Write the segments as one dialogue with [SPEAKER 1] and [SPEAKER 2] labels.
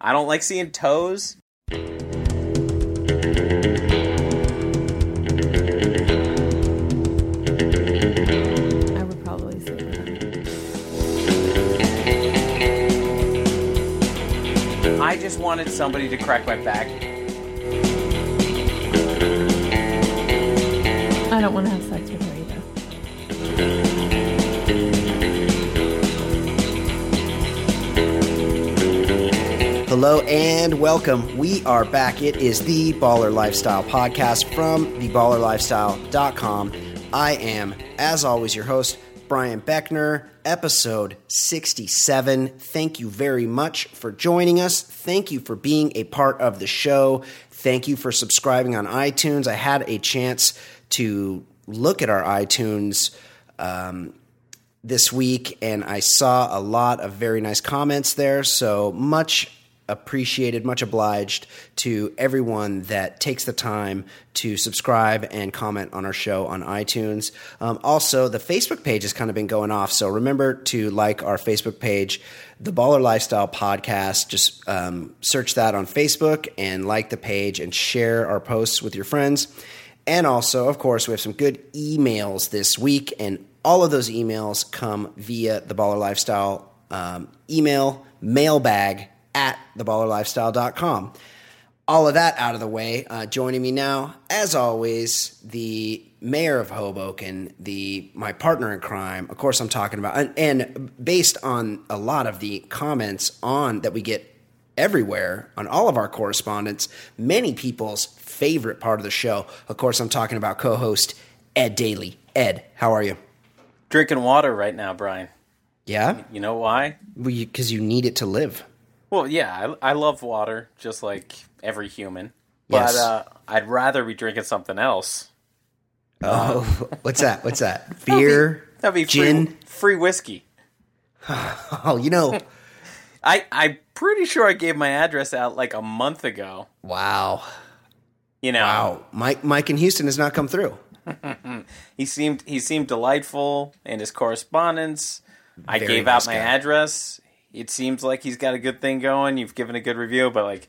[SPEAKER 1] I don't like seeing toes.
[SPEAKER 2] I would probably say that.
[SPEAKER 1] I just wanted somebody to crack my back.
[SPEAKER 2] I don't want to have sex with her either.
[SPEAKER 3] Hello and welcome. We are back. It is the Baller Lifestyle podcast from theballerlifestyle.com. I am, as always, your host, Brian Beckner, episode 67. Thank you very much for joining us. Thank you for being a part of the show. Thank you for subscribing on iTunes. I had a chance to look at our iTunes um, this week and I saw a lot of very nice comments there. So much appreciated, much obliged to everyone that takes the time to subscribe and comment on our show on iTunes. Um, also, the Facebook page has kind of been going off. So remember to like our Facebook page, The Baller Lifestyle Podcast. Just um, search that on Facebook and like the page and share our posts with your friends. And also, of course, we have some good emails this week, and all of those emails come via the Baller Lifestyle um, email mailbag at theballerlifestyle.com. All of that out of the way. Uh, joining me now, as always, the mayor of Hoboken, the my partner in crime. Of course, I'm talking about, and, and based on a lot of the comments on that we get everywhere on all of our correspondence, many people's favorite part of the show. Of course, I'm talking about co-host Ed Daly. Ed, how are you?
[SPEAKER 1] Drinking water right now, Brian.
[SPEAKER 3] Yeah,
[SPEAKER 1] You know why?
[SPEAKER 3] because you need it to live.
[SPEAKER 1] Well, yeah, I, I love water just like every human. But
[SPEAKER 3] Yes.
[SPEAKER 1] uh, I'd rather be drinking something else.
[SPEAKER 3] Oh, what's that? What's that? Beer,
[SPEAKER 1] That'd be free,
[SPEAKER 3] gin.
[SPEAKER 1] free whiskey.
[SPEAKER 3] Oh, you know,
[SPEAKER 1] I, I'm pretty sure I gave my address out like a month ago.
[SPEAKER 3] wow,
[SPEAKER 1] You know,
[SPEAKER 3] wow. Mike, Mike in Houston has not come through.
[SPEAKER 1] he seemed he seemed delightful in his correspondence. I gave
[SPEAKER 3] nice
[SPEAKER 1] out my
[SPEAKER 3] guy.
[SPEAKER 1] address. It seems like he's got a good thing going. You've given a good review, but like,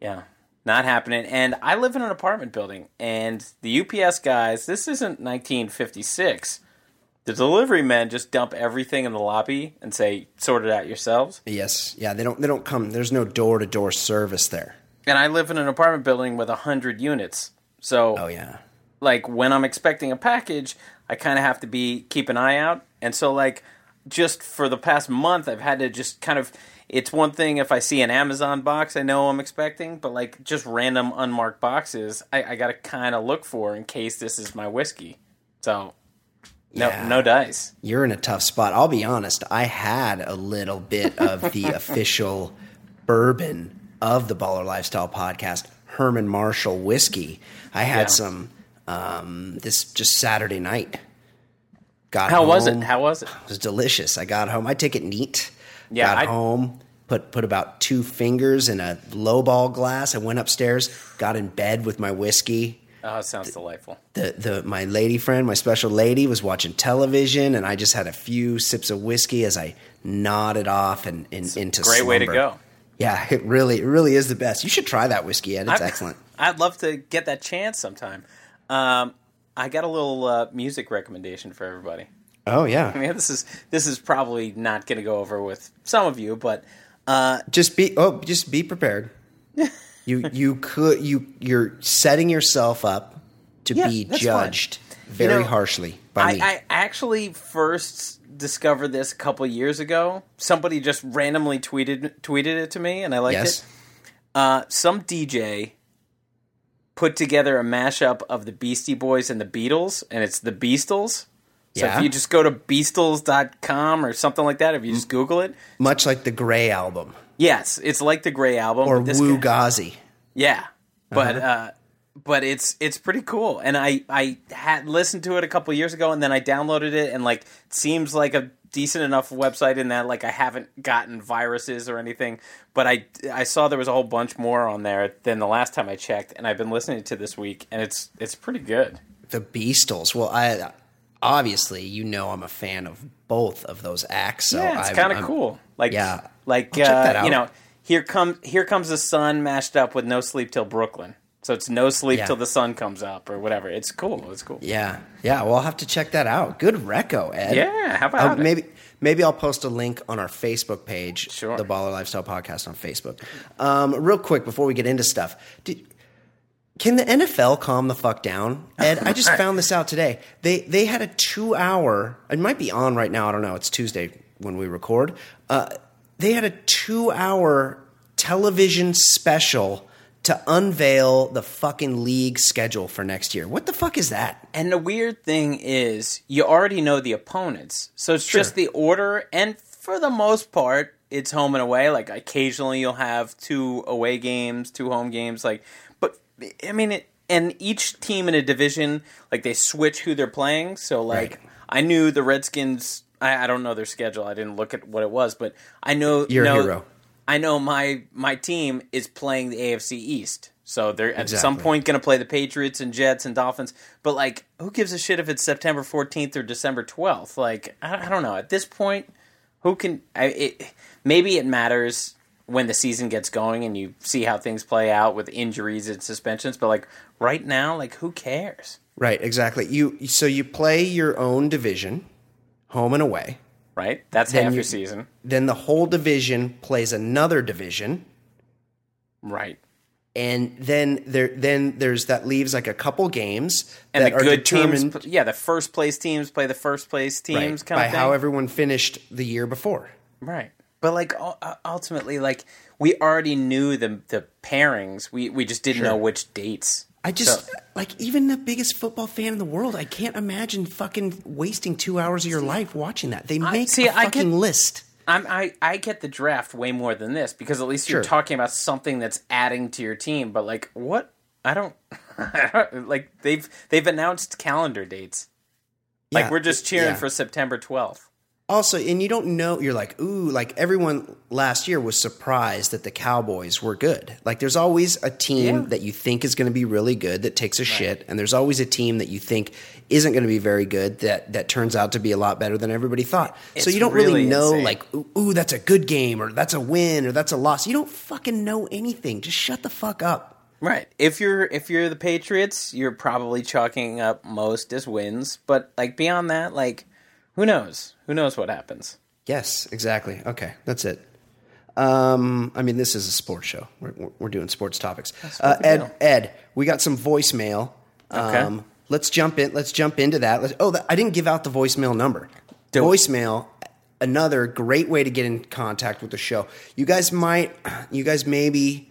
[SPEAKER 1] yeah, not happening. And I live in an apartment building, and the UPS guys. This isn't 1956. The delivery men just dump everything in the lobby and say, "Sort it out yourselves."
[SPEAKER 3] Yes, yeah. They don't. They don't come. There's no door to door service there.
[SPEAKER 1] And I live in an apartment building with hundred units, so
[SPEAKER 3] Oh yeah.
[SPEAKER 1] like when I'm expecting a package, I kind of have to be keep an eye out. And so like just for the past month, I've had to just kind of. It's one thing if I see an Amazon box I know I'm expecting, but like just random unmarked boxes, I, I got to kind of look for in case this is my whiskey. So no
[SPEAKER 3] Yeah.
[SPEAKER 1] no dice.
[SPEAKER 3] You're in a tough spot. I'll be honest. I had a little bit of the official bourbon of the Baller Lifestyle podcast, Herman Marshall whiskey. I had
[SPEAKER 1] Yeah.
[SPEAKER 3] some um, this just Saturday night. Got
[SPEAKER 1] How was it? How was it?
[SPEAKER 3] It was delicious. I got home. I take it neat.
[SPEAKER 1] Yeah,
[SPEAKER 3] got
[SPEAKER 1] I-
[SPEAKER 3] home. Put put about two fingers in a lowball glass. I went upstairs. Got in bed with my whiskey.
[SPEAKER 1] Oh, it sounds delightful.
[SPEAKER 3] The the my lady friend, my special lady, was watching television, and I just had a few sips of whiskey as I nodded off and, and into
[SPEAKER 1] Great way to go.
[SPEAKER 3] Yeah, it really it really is the best. You should try that whiskey, Ed. It's
[SPEAKER 1] I-
[SPEAKER 3] excellent.
[SPEAKER 1] I'd love to get that chance sometime. Um, I got a little uh, music recommendation for everybody.
[SPEAKER 3] Oh yeah.
[SPEAKER 1] I mean, this is this is probably not going to go over with some of you, but uh,
[SPEAKER 3] just be oh just be prepared you you could you you're setting yourself up to
[SPEAKER 1] Yeah,
[SPEAKER 3] be judged
[SPEAKER 1] fine.
[SPEAKER 3] very
[SPEAKER 1] You know,
[SPEAKER 3] harshly by
[SPEAKER 1] I,
[SPEAKER 3] me
[SPEAKER 1] I actually first discovered this a couple years ago. Somebody just randomly tweeted tweeted it to me, and I liked
[SPEAKER 3] yes
[SPEAKER 1] it. Uh, some DJ put together a mashup of the Beastie Boys and the Beatles, and it's the Beastles. So
[SPEAKER 3] Yeah?
[SPEAKER 1] if you just go to beastles.com or something like that, if you just Google it,
[SPEAKER 3] Much like the Gray album
[SPEAKER 1] yes, it's like the Gray album.
[SPEAKER 3] or
[SPEAKER 1] but this
[SPEAKER 3] Wu
[SPEAKER 1] guy-
[SPEAKER 3] Gazi.
[SPEAKER 1] Yeah, but uh, but it's it's pretty cool. And I I had listened to it a couple years ago, and then I downloaded it, and like it seems like a decent enough website in that like I haven't gotten viruses or anything. But I I saw there was a whole bunch more on there than the last time I checked, and I've been listening to this week, and it's it's pretty good.
[SPEAKER 3] The Beastles. Well, I obviously you know I'm a fan of both of those acts. So
[SPEAKER 1] yeah, it's kind of cool. Like
[SPEAKER 3] Yeah.
[SPEAKER 1] like
[SPEAKER 3] I'll check that
[SPEAKER 1] uh, you know here come here comes the sun mashed up with no sleep till Brooklyn. So it's no sleep
[SPEAKER 3] Yeah.
[SPEAKER 1] till the sun comes up or whatever. It's cool. It's cool.
[SPEAKER 3] Yeah, yeah. Well, I'll have to check that out. Good reco, Ed.
[SPEAKER 1] Yeah, how
[SPEAKER 3] Uh,
[SPEAKER 1] it?
[SPEAKER 3] maybe maybe I'll post a link on our Facebook page,
[SPEAKER 1] Sure.
[SPEAKER 3] the Baller Lifestyle Podcast on Facebook. Um, real quick before we get into stuff, did, can the NFL calm the fuck down? Ed, I just found this out today. They they had a two hour. It might be on right now. I don't know. It's Tuesday when we record. Uh, they had a two hour television special to unveil the fucking league schedule for next year. What the fuck is that?
[SPEAKER 1] And the weird thing is, you already know the opponents, so it's just the order. And for the most part, it's home and away. Like occasionally, you'll have two away games, two home games. Like, but I mean, it, and each team in a division, like they switch who they're playing. So, like,
[SPEAKER 3] Right.
[SPEAKER 1] I knew the Redskins. I, I don't know their schedule. I didn't look at what it was, but I know
[SPEAKER 3] You're a
[SPEAKER 1] know,
[SPEAKER 3] hero.
[SPEAKER 1] I know my my team is playing the AFC East. So they're at some point going to play the Patriots and Jets and Dolphins. But like, who gives a shit if it's September 14th or December 12th? Like, I, I don't know. At this point, who can? I, it, maybe it matters when the season gets going and you see how things play out with injuries and suspensions. But like right now, like who cares?
[SPEAKER 3] Right, exactly. You so you play your own division, home and away.
[SPEAKER 1] Right? That's
[SPEAKER 3] Then
[SPEAKER 1] half
[SPEAKER 3] you-
[SPEAKER 1] your season.
[SPEAKER 3] Then the whole division plays another division,
[SPEAKER 1] Right.
[SPEAKER 3] and then there then there's that leaves like a couple games
[SPEAKER 1] And
[SPEAKER 3] that
[SPEAKER 1] the
[SPEAKER 3] are
[SPEAKER 1] good
[SPEAKER 3] determined
[SPEAKER 1] teams, yeah, the first place teams play the first place teams,
[SPEAKER 3] right, by how everyone finished the year before.
[SPEAKER 1] Right. But like ultimately, like we already knew the the pairings. We we just didn't know which dates.
[SPEAKER 3] I just
[SPEAKER 1] So-
[SPEAKER 3] like even the biggest football fan in the world. I can't imagine fucking wasting two hours of your life watching that. They make
[SPEAKER 1] see,
[SPEAKER 3] a
[SPEAKER 1] I
[SPEAKER 3] fucking
[SPEAKER 1] get-
[SPEAKER 3] list.
[SPEAKER 1] I'm, I I get the draft way more than this because at least you're
[SPEAKER 3] Sure.
[SPEAKER 1] talking about something that's adding to your team. But like what? I don't, I don't like they've they've announced calendar dates. Like
[SPEAKER 3] Yeah,
[SPEAKER 1] we're just cheering
[SPEAKER 3] yeah.
[SPEAKER 1] for September 12th.
[SPEAKER 3] Also, and you don't know, you're like, ooh, like everyone last year was surprised that the Cowboys were good. Like, there's always a team
[SPEAKER 1] Yeah.
[SPEAKER 3] that you think is going to be really good that takes a shit, and there's always a team that you think isn't going to be very good that that turns out to be a lot better than everybody thought. so you don't really,
[SPEAKER 1] really
[SPEAKER 3] know,
[SPEAKER 1] insane.
[SPEAKER 3] like, ooh, ooh, that's a good game, or that's a win, or that's a loss. You don't fucking know anything. Just shut the fuck up.
[SPEAKER 1] Right. If you're if you're the Patriots, you're probably chalking up most as wins. But like beyond that, like who knows? Who knows what happens?
[SPEAKER 3] Yes, exactly. Okay, that's it. Um, I mean, this is a sports show. We're, we're- doing sports topics. Uh, Ed,
[SPEAKER 1] do.
[SPEAKER 3] Ed, we got some voicemail.
[SPEAKER 1] Okay.
[SPEAKER 3] Um, let's jump in. Let's jump into that. Let's, oh, I didn't give out the voicemail number.
[SPEAKER 1] Do it.
[SPEAKER 3] voicemail. Another great way to get in contact with the show. You guys might, you guys maybe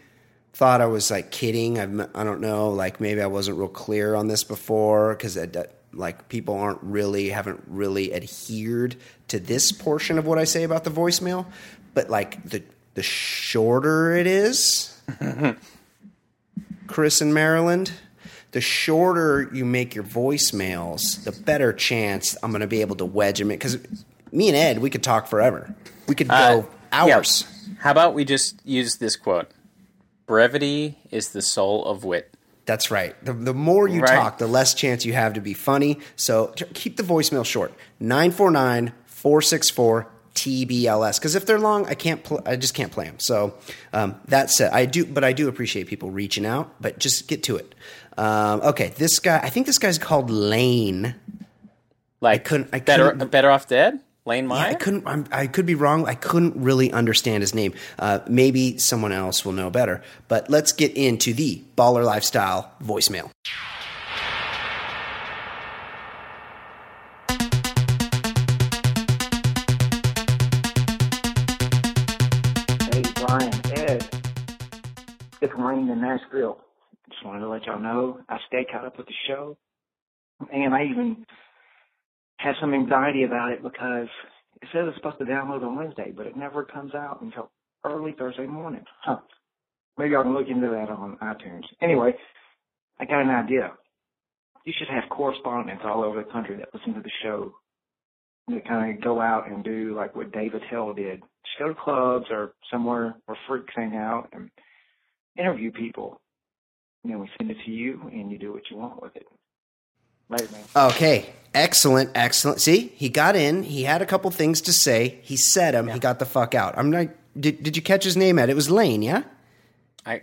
[SPEAKER 3] thought I was like kidding. I'm, I don't know. Like maybe I wasn't real clear on this before because like people aren't really haven't really adhered to this portion of what I say about the voicemail. But like the the shorter it is, Chris in Maryland, the shorter you make your voicemails, the better chance I'm going to be able to wedge them in. Because me and Ed, we could talk forever. We could go
[SPEAKER 1] Uh,
[SPEAKER 3] hours.
[SPEAKER 1] yeah. How about we just use this quote? Brevity is the soul of wit.
[SPEAKER 3] That's right. The, the more you
[SPEAKER 1] Right.
[SPEAKER 3] talk, the less chance you have to be funny. So keep the voicemail short 949 464 TBLS. Because if they're long, I can't. Pl- I just can't play them. So um, that said, I do, but I do appreciate people reaching out. But just get to it. Um, okay, this guy. I think this guy's called Lane.
[SPEAKER 1] Like
[SPEAKER 3] couldn't- I
[SPEAKER 1] better
[SPEAKER 3] couldn't-
[SPEAKER 1] better off dead. Lane Meyer.
[SPEAKER 3] Yeah, I couldn't. I'm, I could be wrong. I couldn't really understand his name. Uh, maybe someone else will know better. But let's get into the baller lifestyle voicemail.
[SPEAKER 4] Hey, Brian, Ed, it's Wayne in Nashville. Just wanted to let y'all know I stay caught up with the show. And I even have some anxiety about it because it says it's supposed to download on Wednesday, but it never comes out until early Thursday morning. Huh. Maybe I can look into that on iTunes. Anyway, I got an idea. You should have correspondents all over the country that listen to the show that kind of go out and do like what David Hill did. Just go to clubs or somewhere where freaks hang out and interview people. And then we send it to you and you do what you want with it. Later, man.
[SPEAKER 3] Okay, excellent, excellent. See, he got in. He had a couple things to say. He said them. He got the fuck out. I'm not. Did, did you catch his name? Ed? It was Lane. Yeah.
[SPEAKER 1] I,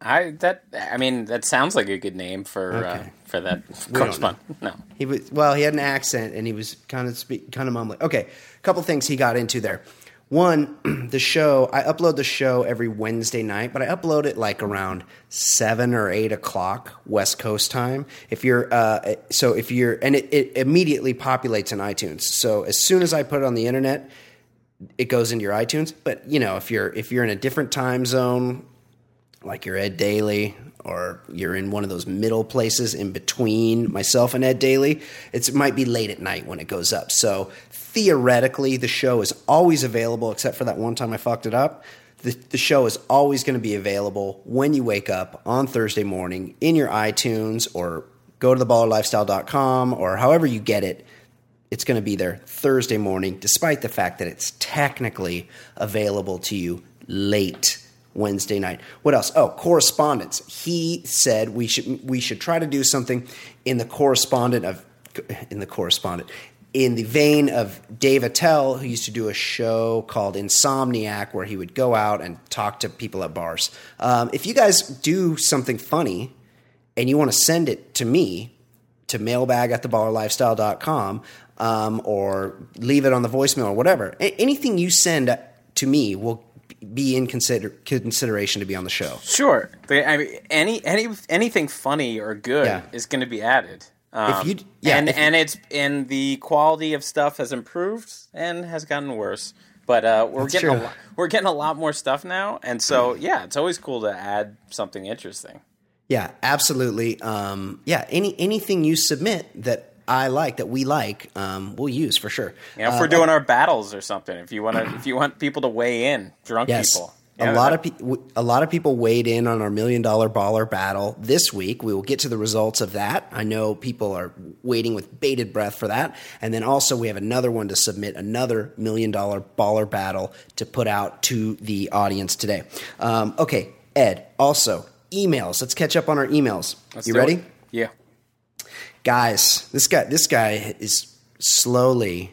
[SPEAKER 1] I that I mean that sounds like a good name for uh, for that
[SPEAKER 3] don't
[SPEAKER 1] correspondent. No,
[SPEAKER 3] He was well. He had an accent, and he was kind of speak, kind of mumbling. Okay, a couple things he got into there. One, the show. I upload the show every Wednesday night, but I upload it like around seven or eight o'clock West Coast time. If you're, uh, so if you're, and it, it immediately populates in iTunes. So as soon as I put it on the internet, it goes into your iTunes. But you know, if you're if you're in a different time zone, like you're Ed Daly or you're in one of those middle places in between myself and Ed Daly, it might be late at night when it goes up. So theoretically, the show is always available, except for that one time I fucked it up. The, the show is always going to be available when you wake up on Thursday morning in your iTunes or go to theballerlifestyle.com or however you get it it's going to be there Thursday morning, despite the fact that it's technically available to you late Wednesday night. What else? Oh, correspondence. He said we should we should try to do something in the correspondent of in the correspondent in the vein of Dave Attell, who used to do a show called Insomniac, where he would go out and talk to people at bars. Um, if you guys do something funny and you want to send it to me, to mailbag at theballerlifestyle.com um, or leave it on the voicemail or whatever. Anything you send to me will be in consider- consideration to be on the show.
[SPEAKER 1] sure. I mean, any any anything funny or good
[SPEAKER 3] Yeah.
[SPEAKER 1] is going to be added. Um,
[SPEAKER 3] you- yeah,
[SPEAKER 1] and
[SPEAKER 3] if-
[SPEAKER 1] and it's and the quality of stuff has improved and has gotten worse. But uh, we're getting a
[SPEAKER 3] true.
[SPEAKER 1] we're getting a lot more stuff now, and so yeah, it's always cool to add something interesting.
[SPEAKER 3] Yeah, absolutely. Um, yeah, any anything you submit that I like, that we like, um, we'll use for sure.
[SPEAKER 1] Know, if
[SPEAKER 3] Uh,
[SPEAKER 1] we're doing our battles or something, if you want to, if you want people to weigh in, drunk
[SPEAKER 3] Yes.
[SPEAKER 1] people.
[SPEAKER 3] a lot of pe- a lot of people weighed in on our million dollar baller battle this week. We will get to the results of that. I know people are waiting with bated breath for that. And then also we have another one to submit another million dollar baller battle to put out to the audience today. Um, okay, Ed. Also emails. Let's catch up on our emails.
[SPEAKER 1] Let's
[SPEAKER 3] you
[SPEAKER 1] do it.
[SPEAKER 3] ready?
[SPEAKER 1] Yeah.
[SPEAKER 3] Guys this guy this guy is slowly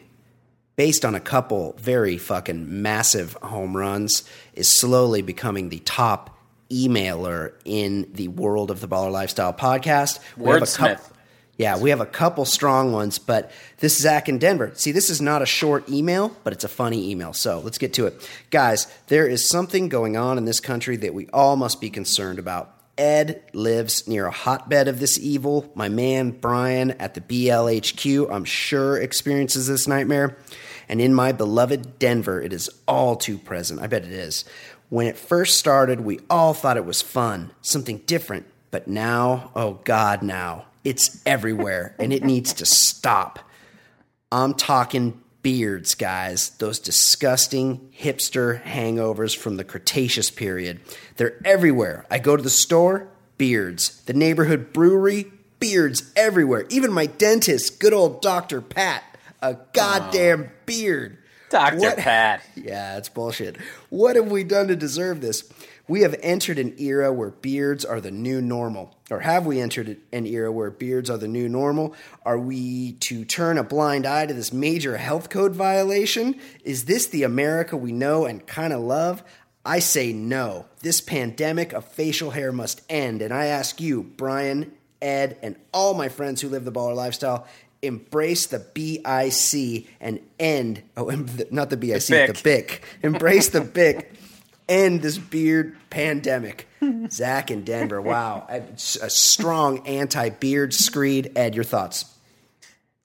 [SPEAKER 3] based on a couple very fucking massive home runs is slowly becoming the top emailer in the world of the baller lifestyle podcast. We have a
[SPEAKER 1] Wordsmith.
[SPEAKER 3] coup- yeah we have a couple strong ones but this is zach in denver. See this is not a short email but it's a funny email so let's get to it. Guys there is something going on in this country that we all must be concerned about Ed lives near a hotbed of this evil. My man Brian at the BLHQ, I'm sure, experiences this nightmare. And in my beloved Denver, it is all too present. I bet it is. When it first started, we all thought it was fun, something different. But now, oh God, now, it's everywhere and it needs to stop. I'm talking beards, guys. Those disgusting hipster hangovers from the Cretaceous period. They're everywhere. I go to the store, beards. The neighborhood brewery, beards everywhere. Even my dentist, good old Dr. Pat, a goddamn beard.
[SPEAKER 1] Dr.
[SPEAKER 3] What-
[SPEAKER 1] Pat.
[SPEAKER 3] Yeah, it's bullshit. What have we done to deserve this? We have entered an era where beards are the new normal. Or have we entered an era where beards are the new normal? Are we to turn a blind eye to this major health code violation? Is this the America we know and kind of love? I say no. This pandemic of facial hair must end. And I ask you, Brian, Ed, and all my friends who live the baller lifestyle, embrace the BIC and end, oh, not the BIC, the
[SPEAKER 1] BIC.
[SPEAKER 3] BIC. Embrace the BIC. End this beard pandemic. Zach in Denver. Wow. A, a strong anti beard screed. Ed, your thoughts?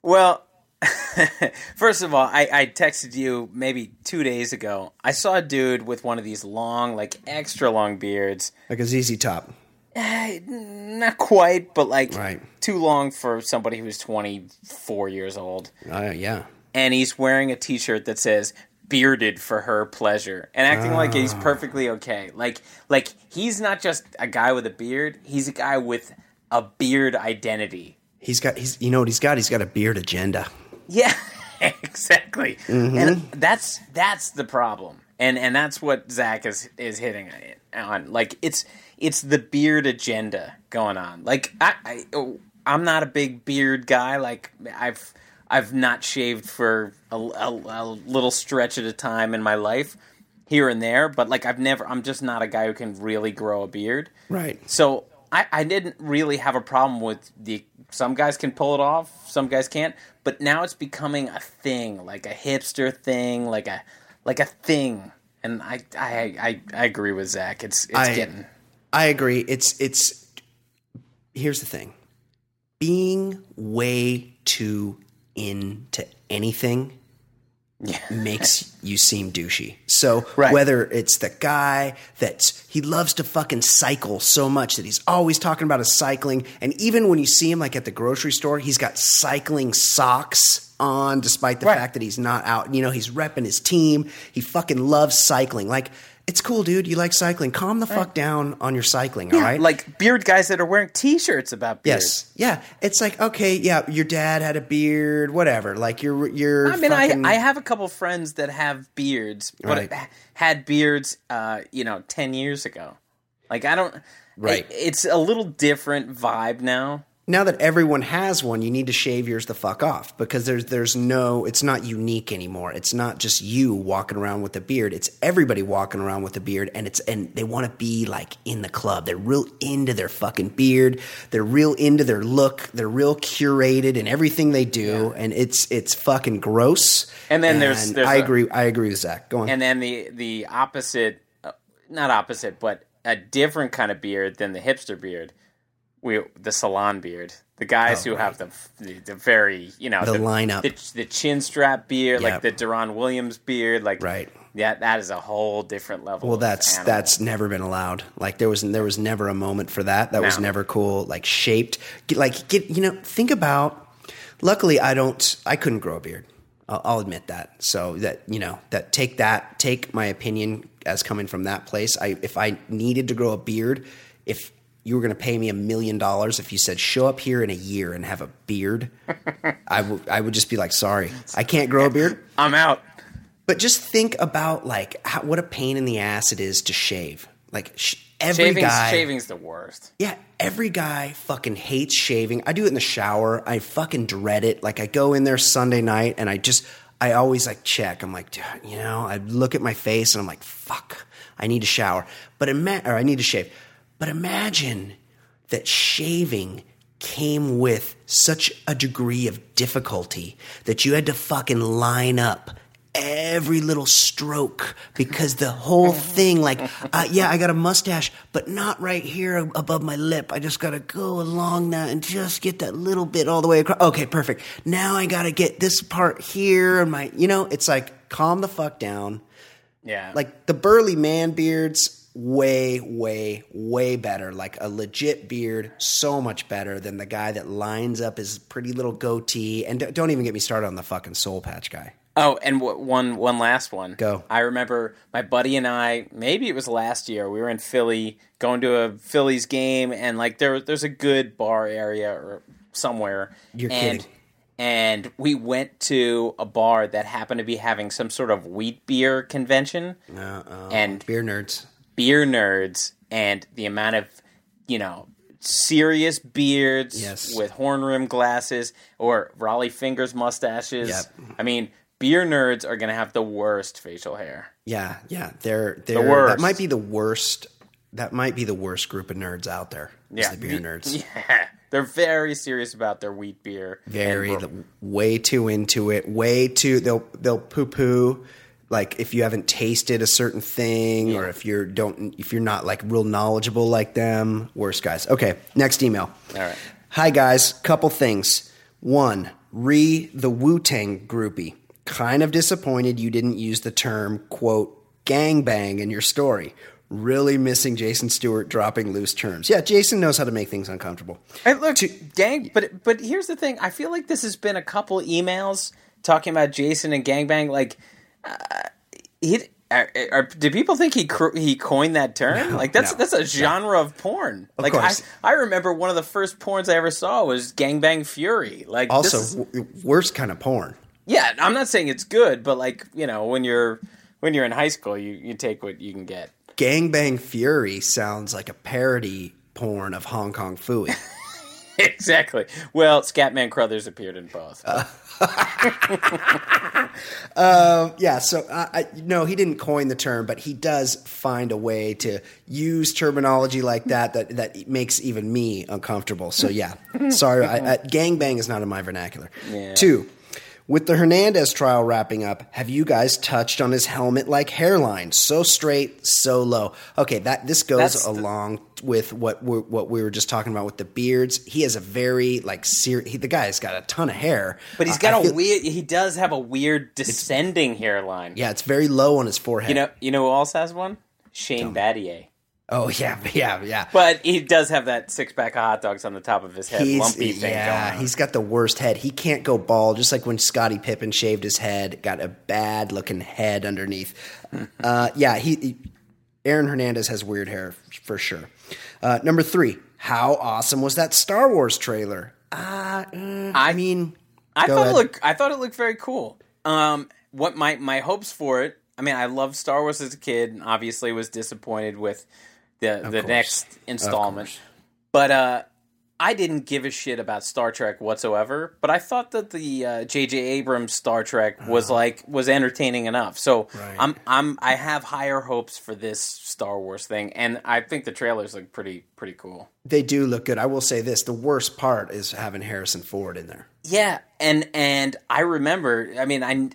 [SPEAKER 1] Well, first of all, I, I texted you maybe two days ago. I saw a dude with one of these long, like extra long beards.
[SPEAKER 3] Like a ZZ Top.
[SPEAKER 1] Eh, not quite, but like
[SPEAKER 3] Right.
[SPEAKER 1] too long for somebody who's 24 years old.
[SPEAKER 3] Uh, yeah.
[SPEAKER 1] And he's wearing a t shirt that says, bearded for her pleasure and acting like he's
[SPEAKER 3] Ah.
[SPEAKER 1] perfectly okay. Like like he's not just a guy with a beard, he's a guy with a beard identity.
[SPEAKER 3] He's got. He's. You know what he's got? He's got a beard agenda.
[SPEAKER 1] Yeah, exactly.
[SPEAKER 3] Mm-hmm.
[SPEAKER 1] And that's that's the problem, and and that's what Zach is is hitting on. Like it's it's the beard agenda going on. Like I, I oh, I'm not a big beard guy. Like I've I've not shaved for a, a, a little stretch at a time in my life. Here and there, but like I've never, I'm just not a guy who can really grow a beard.
[SPEAKER 3] Right.
[SPEAKER 1] So I, I didn't really have a problem with the. Some guys can pull it off, some guys can't. But now it's becoming a thing, like a hipster thing, like a like a thing. And I I I, I agree with Zach. It's it's
[SPEAKER 3] I-
[SPEAKER 1] getting
[SPEAKER 3] I agree. It's it's here's the thing. Being way too into anything
[SPEAKER 1] yeah.
[SPEAKER 3] makes you seem douchey. So
[SPEAKER 1] Right.
[SPEAKER 3] whether it's the guy that's he loves to fucking cycle so much that he's always talking about his cycling, and even when you see him like at the grocery store, he's got cycling socks on, despite the
[SPEAKER 1] Right.
[SPEAKER 3] fact that he's not out. You know, he's repping his team. He fucking loves cycling. Like it's cool, dude. You like cycling. Calm the fuck down on your cycling, all right?
[SPEAKER 1] Like beard guys that are wearing T-shirts about beards.
[SPEAKER 3] Yes. Yeah. It's like, okay, yeah, your dad had a beard, whatever. Like you're you're
[SPEAKER 1] I mean,
[SPEAKER 3] fucking,
[SPEAKER 1] I I have a couple friends that have beards, but
[SPEAKER 3] Right.
[SPEAKER 1] had beards, uh, you know, ten years ago. Like I don't.
[SPEAKER 3] Right.
[SPEAKER 1] it- it's a little different vibe now.
[SPEAKER 3] Now that everyone has one, you need to shave yours the fuck off because there's there's no it's not unique anymore. It's not just you walking around with a beard. It's everybody walking around with a beard and it's and they want to be like in the club. They're real into their fucking beard. They're real into their look. They're real curated in everything they do and it's it's fucking gross.
[SPEAKER 1] And then there's- there's
[SPEAKER 3] I
[SPEAKER 1] a-
[SPEAKER 3] agree I agree with Zach. Go on.
[SPEAKER 1] and then the the opposite, uh, not opposite, but a different kind of beard than the hipster beard. We the salon beard, the guys oh, who have the, the the very you know
[SPEAKER 3] Oh, The lineup.
[SPEAKER 1] the, the chin strap beard,
[SPEAKER 3] Yep.
[SPEAKER 1] like the Deron Williams beard, like
[SPEAKER 3] Right.
[SPEAKER 1] Yeah, that is a whole different level.
[SPEAKER 3] Well, that's
[SPEAKER 1] animal.
[SPEAKER 3] that's never been allowed. Like there was there was never a moment for that. That was never cool. Like shaped, like get you know. Think about. Luckily, I don't. I couldn't grow a beard. I'll, I'll admit that. So that you know that take that take my opinion as coming from that place. I if I needed to grow a beard, if you were going to pay me a million dollars, if you said show up here in a year and have a beard, I would I would just be like, sorry, I can't grow a beard.
[SPEAKER 1] I'm out.
[SPEAKER 3] But just think about like how, what a pain in the ass it is to shave. Like sh- every
[SPEAKER 1] Shaving's,
[SPEAKER 3] guy,
[SPEAKER 1] shaving's the worst.
[SPEAKER 3] yeah, every guy fucking hates shaving. I do it in the shower. I fucking dread it. Like I go in there Sunday night and I just, I always like check. I'm like, you know, I look at my face and I'm like, fuck, I need to shower. But ima- or I need to shave. But imagine that shaving came with such a degree of difficulty that you had to fucking line up every little stroke because the whole thing like uh, yeah i got a mustache but not right here above my lip. I just gotta go along that and just get that little bit all the way across okay perfect. Now i gotta get this part here and my you know it's like calm the fuck down.
[SPEAKER 1] Yeah,
[SPEAKER 3] like the burly man beards way way way better like a legit beard so much better than the guy that lines up his pretty little goatee and don't even get me started on the fucking soul patch guy
[SPEAKER 1] Oh, and w- one one last one.
[SPEAKER 3] Go.
[SPEAKER 1] I remember my buddy and I. Maybe it was last year. We were in Philly, going to a Phillies game, and like there, there's a good bar area or somewhere.
[SPEAKER 3] You're
[SPEAKER 1] and,
[SPEAKER 3] kidding.
[SPEAKER 1] And we went to a bar that happened to be having some sort of wheat beer convention, and
[SPEAKER 3] beer nerds
[SPEAKER 1] beer nerds, and the amount of you know serious beards
[SPEAKER 3] Yes.
[SPEAKER 1] with horn rim glasses or Rollie Fingers mustaches.
[SPEAKER 3] Yep.
[SPEAKER 1] I mean, beer nerds are going to have the worst facial hair.
[SPEAKER 3] Yeah, yeah, they're they're that
[SPEAKER 1] worst.
[SPEAKER 3] might be the worst. That might be the worst group of nerds out there.
[SPEAKER 1] Yeah,
[SPEAKER 3] the beer nerds.
[SPEAKER 1] Yeah, they're very serious about their wheat beer.
[SPEAKER 3] Very the, way too into it. Way too they'll they'll poo poo. Like if you haven't tasted a certain thing, or if you're don't if you're not like real knowledgeable like them, worse guys. Okay, next email.
[SPEAKER 1] All right.
[SPEAKER 3] Hi guys, couple things. One, re the Wu Tang groupie. Kind of disappointed you didn't use the term quote gangbang in your story. really missing Jason Stewart dropping loose terms. Yeah, Jason knows how to make things uncomfortable.
[SPEAKER 1] Hey, look, gang. But but here's the thing. I feel like this has been a couple emails talking about Jason and gangbang. Like, uh, he. Are, are, do people think he cr- he coined that term?
[SPEAKER 3] No,
[SPEAKER 1] like that's
[SPEAKER 3] no,
[SPEAKER 1] that's a genre of porn.
[SPEAKER 3] Of
[SPEAKER 1] like
[SPEAKER 3] course.
[SPEAKER 1] I I remember one of the first porns I ever saw was Gangbang Fury. Like this
[SPEAKER 3] Also,
[SPEAKER 1] is-
[SPEAKER 3] w- worst kind of porn.
[SPEAKER 1] yeah, I'm not saying it's good, but like you know when you're when you're in high school, you you take what you can get.
[SPEAKER 3] Gangbang Fury sounds like a parody porn of Hong Kong Phooey.
[SPEAKER 1] exactly. Well, Scatman Crothers appeared in both.
[SPEAKER 3] Uh, Um, yeah, so I, I, no, he didn't coin the term, but he does find a way to use terminology like that that, that makes even me uncomfortable. So yeah, sorry, I, I, gangbang is not in my vernacular.
[SPEAKER 1] Yeah.
[SPEAKER 3] Two, with the Hernandez trial wrapping up, have you guys touched on his helmet-like hairline? So straight, so low. Okay, that this goes
[SPEAKER 1] That's the-
[SPEAKER 3] along with what we what we were just talking about with the beards. He has a very like ser- he, the guy's got a ton of hair,
[SPEAKER 1] But he's got a
[SPEAKER 3] feel-
[SPEAKER 1] weird. He does have a weird descending hairline.
[SPEAKER 3] Yeah, it's very low on his forehead.
[SPEAKER 1] You know. You know who else has one? Shane Battier.
[SPEAKER 3] Oh yeah, yeah, yeah.
[SPEAKER 1] But he does have that six pack of hot dogs on the top of his head,
[SPEAKER 3] He's
[SPEAKER 1] lumpy thing
[SPEAKER 3] yeah, he's got the worst head. He can't go bald, just like when Scottie Pippen shaved his head, got a bad looking head underneath. uh, yeah, he, he- Aaron Hernandez has weird hair for sure. Uh, number three, how awesome was that Star Wars trailer? Uh, mm, I,
[SPEAKER 1] I-
[SPEAKER 3] mean,
[SPEAKER 1] I thought
[SPEAKER 3] ahead.
[SPEAKER 1] it looked. I thought it looked very cool. Um, what my my hopes for it? I mean, I loved Star Wars as a kid, and obviously was disappointed with the the
[SPEAKER 3] course.
[SPEAKER 1] next installment. But uh, I didn't give a shit about Star Trek whatsoever. But I thought that the uh, J.J. Abrams Star Trek was like was entertaining enough. So.
[SPEAKER 3] Right.
[SPEAKER 1] I'm I'm I have higher hopes for this Star Wars thing, and I think the trailers look pretty pretty cool.
[SPEAKER 3] they do look good. I will say this: the worst part is having Harrison Ford in there.
[SPEAKER 1] Yeah, and and I remember. I mean, I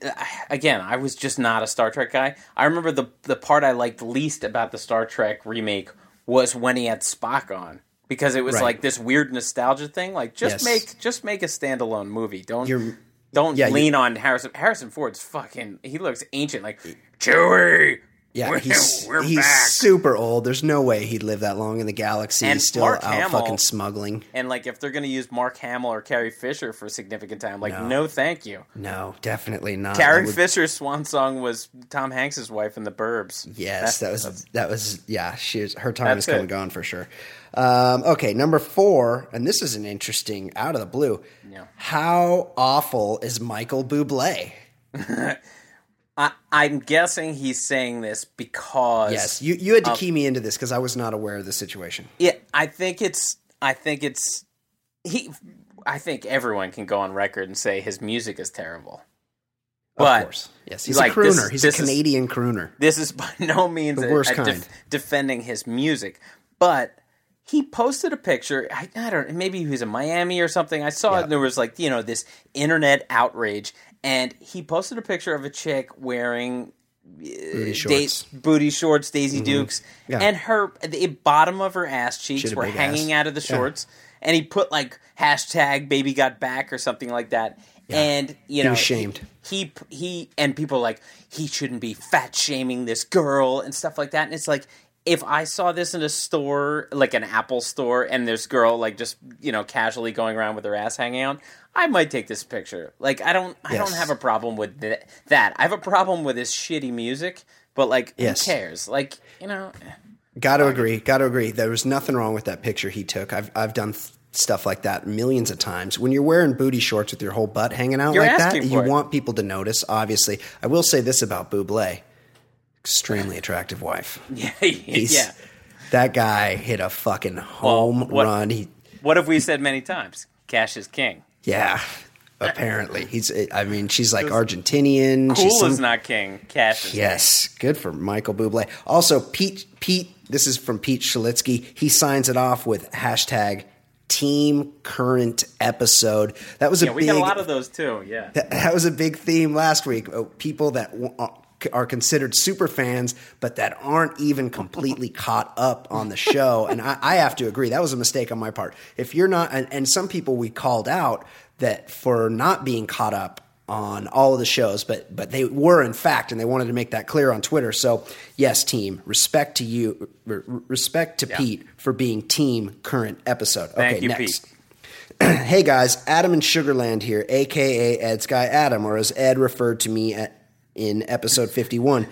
[SPEAKER 1] again, I was just not a Star Trek guy. I remember the the part I liked least about the Star Trek remake was when he had Spock on because it was
[SPEAKER 3] Right.
[SPEAKER 1] like this weird nostalgia thing. Like,
[SPEAKER 3] Yes.
[SPEAKER 1] just make just make a standalone movie. Don't
[SPEAKER 3] You're-
[SPEAKER 1] don't
[SPEAKER 3] yeah, you-
[SPEAKER 1] lean on Harrison. Harrison Ford's fucking. He looks ancient. Like Chewie.
[SPEAKER 3] Yeah,
[SPEAKER 1] we're,
[SPEAKER 3] he's
[SPEAKER 1] we're
[SPEAKER 3] he's
[SPEAKER 1] back.
[SPEAKER 3] super old. There's no way he'd live that long in the galaxy.
[SPEAKER 1] And
[SPEAKER 3] he's still
[SPEAKER 1] Mark
[SPEAKER 3] out
[SPEAKER 1] Hamill-
[SPEAKER 3] fucking smuggling.
[SPEAKER 1] and like, if they're gonna use Mark Hamill or Carrie Fisher for a significant time, like,
[SPEAKER 3] No.
[SPEAKER 1] no, thank you.
[SPEAKER 3] No, definitely not.
[SPEAKER 1] Carrie
[SPEAKER 3] would-
[SPEAKER 1] Fisher's swan song was Tom Hanks's wife in The Burbs.
[SPEAKER 3] Yes, that was that was yeah. She was, her time is
[SPEAKER 1] That's
[SPEAKER 3] come gone for sure. Um, okay, number four, and this is an interesting out of the blue.
[SPEAKER 1] Yeah.
[SPEAKER 3] How awful is Michael Bublé?
[SPEAKER 1] I, I'm guessing he's saying this because
[SPEAKER 3] Yes, you you had to key me into this because I was not aware of the situation.
[SPEAKER 1] yeah, I think it's I think it's he. I think everyone can go on record and say his music is terrible. But
[SPEAKER 3] of course, yes, he's
[SPEAKER 1] like,
[SPEAKER 3] a crooner.
[SPEAKER 1] this-
[SPEAKER 3] he's
[SPEAKER 1] this
[SPEAKER 3] a
[SPEAKER 1] is-
[SPEAKER 3] Canadian crooner.
[SPEAKER 1] this is by no means
[SPEAKER 3] The worst
[SPEAKER 1] a def-
[SPEAKER 3] kind.
[SPEAKER 1] defending his music, but he posted a picture. I, I don't. Maybe he was in Miami or something. I saw
[SPEAKER 3] Yeah.
[SPEAKER 1] it. And there was like you know this internet outrage, and he posted a picture of a chick wearing
[SPEAKER 3] Booty
[SPEAKER 1] da-
[SPEAKER 3] shorts.
[SPEAKER 1] booty shorts, Daisy Dukes,
[SPEAKER 3] Mm-hmm. Yeah.
[SPEAKER 1] and her the bottom of her ass cheeks
[SPEAKER 3] She had a
[SPEAKER 1] were hanging
[SPEAKER 3] ass.
[SPEAKER 1] out of the
[SPEAKER 3] Yeah.
[SPEAKER 1] shorts, and he put like hashtag baby got back or something like that. And you know,
[SPEAKER 3] was shamed.
[SPEAKER 1] He, he he and people like he shouldn't be fat shaming this girl and stuff like that. And it's like if I saw this in a store, like an Apple store, and this girl like just you know casually going around with her ass hanging out, I might take this picture. Like I don't I
[SPEAKER 3] Yes.
[SPEAKER 1] don't have a problem with th- that. I have a problem with this shitty music, but like
[SPEAKER 3] Yes.
[SPEAKER 1] who cares? Like you know. Eh.
[SPEAKER 3] Got to agree. Got to agree. There was nothing wrong with that picture he took. I've I've done th- stuff like that millions of times. When you're wearing booty shorts with your whole butt hanging out
[SPEAKER 1] You're
[SPEAKER 3] like that, you
[SPEAKER 1] it.
[SPEAKER 3] want people to notice. Obviously, I will say this about Buble: extremely attractive wife.
[SPEAKER 1] Yeah,
[SPEAKER 3] He's,
[SPEAKER 1] yeah.
[SPEAKER 3] That guy hit a fucking home
[SPEAKER 1] what-
[SPEAKER 3] run. He,
[SPEAKER 1] What have we said many times? Cash is king.
[SPEAKER 3] yeah. Apparently, he's. I mean, she's like Argentinian. she's
[SPEAKER 1] Cool
[SPEAKER 3] some-
[SPEAKER 1] is not king. Cash is
[SPEAKER 3] Yes, good for Michael Bublé. Also, Pete. Pete. This is from Pete Shalitsky. He signs it off with hashtag Team Current Episode. That was a
[SPEAKER 1] Yeah, we
[SPEAKER 3] big.
[SPEAKER 1] got a lot of those too. Yeah.
[SPEAKER 3] that, that was a big theme last week. Uh, People that w- uh, are considered super fans, but that aren't even completely caught up on the show. And I, I have to agree, that was a mistake on my part. If you're not, and, and some people we called out that for not being caught up on all of the shows, but but they were in fact, and they wanted to make that clear on Twitter. So yes, team, respect to you, r- respect to Pete for being team current episode.
[SPEAKER 1] Thank
[SPEAKER 3] okay,
[SPEAKER 1] you,
[SPEAKER 3] next. hey guys, Adam in Sugarland here, aka Ed's guy Adam, or as Ed referred to me at, in episode fifty-one,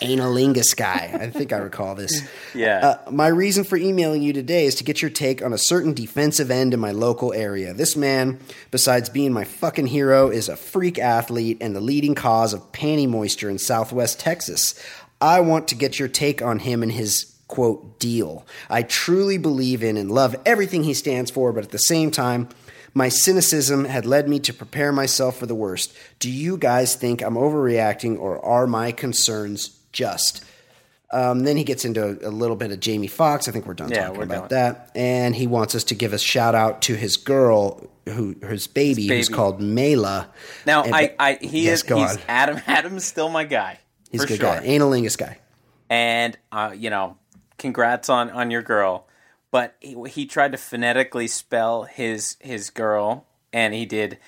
[SPEAKER 3] Analingus guy. I think I recall this.
[SPEAKER 1] Yeah.
[SPEAKER 3] Uh, my reason for emailing you today is to get your take on a certain defensive end in my local area. This man, besides being my fucking hero, is a freak athlete and the leading cause of panty moisture in southwest Texas. I want to get your take on him and his quote deal. I truly believe in and love everything he stands for, but at the same time, my cynicism had led me to prepare myself for the worst. Do you guys think I'm overreacting or are my concerns just? Um, then he gets into a, little bit of Jamie Foxx. I think we're done
[SPEAKER 1] Yeah,
[SPEAKER 3] talking
[SPEAKER 1] we're
[SPEAKER 3] about
[SPEAKER 1] done.
[SPEAKER 3] that. And he wants us to give a shout out to his girl, who his baby, who's
[SPEAKER 1] baby.
[SPEAKER 3] called Mela.
[SPEAKER 1] Now,
[SPEAKER 3] And-
[SPEAKER 1] I, I, he
[SPEAKER 3] Yes,
[SPEAKER 1] is, he's. Adam. Adam's still my guy.
[SPEAKER 3] He's a good
[SPEAKER 1] sure.
[SPEAKER 3] guy, analingus guy.
[SPEAKER 1] and uh, you know, congrats on on your girl. But he, he tried to phonetically spell his his girl, and he did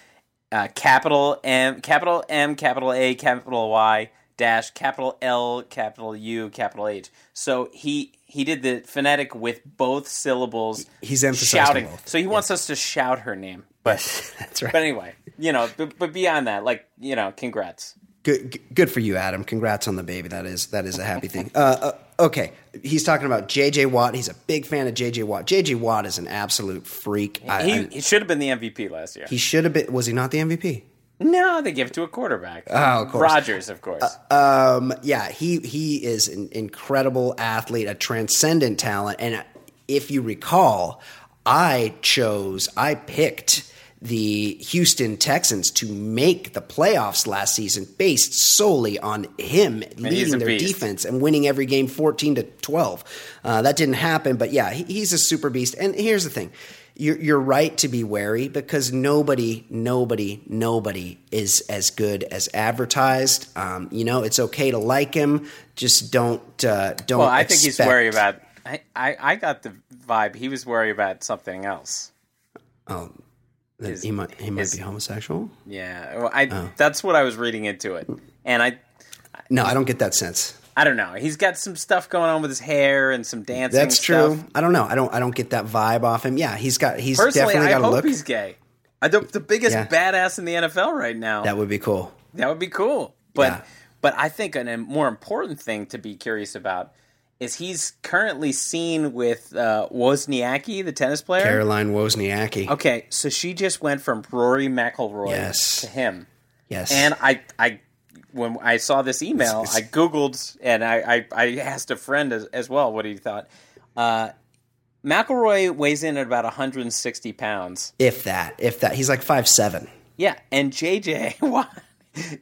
[SPEAKER 1] uh, capital M, capital M, capital A, capital Y, dash, capital L, capital U, capital H. So he he did the phonetic with both syllables.
[SPEAKER 3] He's emphasized
[SPEAKER 1] shouting.
[SPEAKER 3] both.
[SPEAKER 1] So he wants us to shout her name. But
[SPEAKER 3] That's right.
[SPEAKER 1] but anyway, you know, but, but beyond that, like you know, congrats.
[SPEAKER 3] Good, good for you, Adam. Congrats on the baby. That is that is a happy thing. Uh, uh, okay, he's talking about J.J. Watt. He's a big fan of J.J. Watt. J.J. Watt is an absolute freak.
[SPEAKER 1] He,
[SPEAKER 3] I-
[SPEAKER 1] he should have been the MVP last year.
[SPEAKER 3] he should have been. Was he not the MVP?
[SPEAKER 1] No, they give it to a quarterback.
[SPEAKER 3] Oh, of course.
[SPEAKER 1] Rodgers, of course.
[SPEAKER 3] Um, yeah, he he is an incredible athlete, a transcendent talent. And if you recall, I chose, I picked the Houston Texans to make the playoffs last season based solely on him
[SPEAKER 1] he's
[SPEAKER 3] leading their
[SPEAKER 1] beast.
[SPEAKER 3] defense and winning every game 14 to 12. Uh, that didn't happen, but yeah, he, he's a super beast. And here's the thing. You're, you're right to be wary because nobody, nobody, nobody is as good as advertised. Um, you know, it's okay to like him, just don't uh, don't.
[SPEAKER 1] well, I think he's worried about. I, I, I got the vibe he was worried about something else.
[SPEAKER 3] Oh, that he might he might
[SPEAKER 1] his-
[SPEAKER 3] be homosexual.
[SPEAKER 1] Yeah, well, I
[SPEAKER 3] Oh.
[SPEAKER 1] that's what I was reading into it, and I
[SPEAKER 3] No, I don't get that sense.
[SPEAKER 1] I don't know. He's got some stuff going on with his hair and some dancing.
[SPEAKER 3] That's true.
[SPEAKER 1] stuff.
[SPEAKER 3] I don't know. I don't. I don't get that vibe off him. Yeah, he's got. He's
[SPEAKER 1] Personally,
[SPEAKER 3] definitely got a
[SPEAKER 1] hope
[SPEAKER 3] look.
[SPEAKER 1] he's gay. I the, the biggest
[SPEAKER 3] Yeah.
[SPEAKER 1] badass in the NFL right now.
[SPEAKER 3] That would be cool.
[SPEAKER 1] That would be cool. But
[SPEAKER 3] Yeah.
[SPEAKER 1] but I think an, a more important thing to be curious about is he's currently seen with uh, Wozniacki, the tennis player.
[SPEAKER 3] Caroline Wozniacki.
[SPEAKER 1] Okay, so she just went from Rory McIlroy
[SPEAKER 3] Yes.
[SPEAKER 1] to him,
[SPEAKER 3] Yes.
[SPEAKER 1] and I I when I saw this email, I googled and I, I, I asked a friend as, as well what he thought. Uh, McIlroy weighs in at about 160 pounds.
[SPEAKER 3] if that, if that, he's like five seven.
[SPEAKER 1] Yeah, and JJ Watt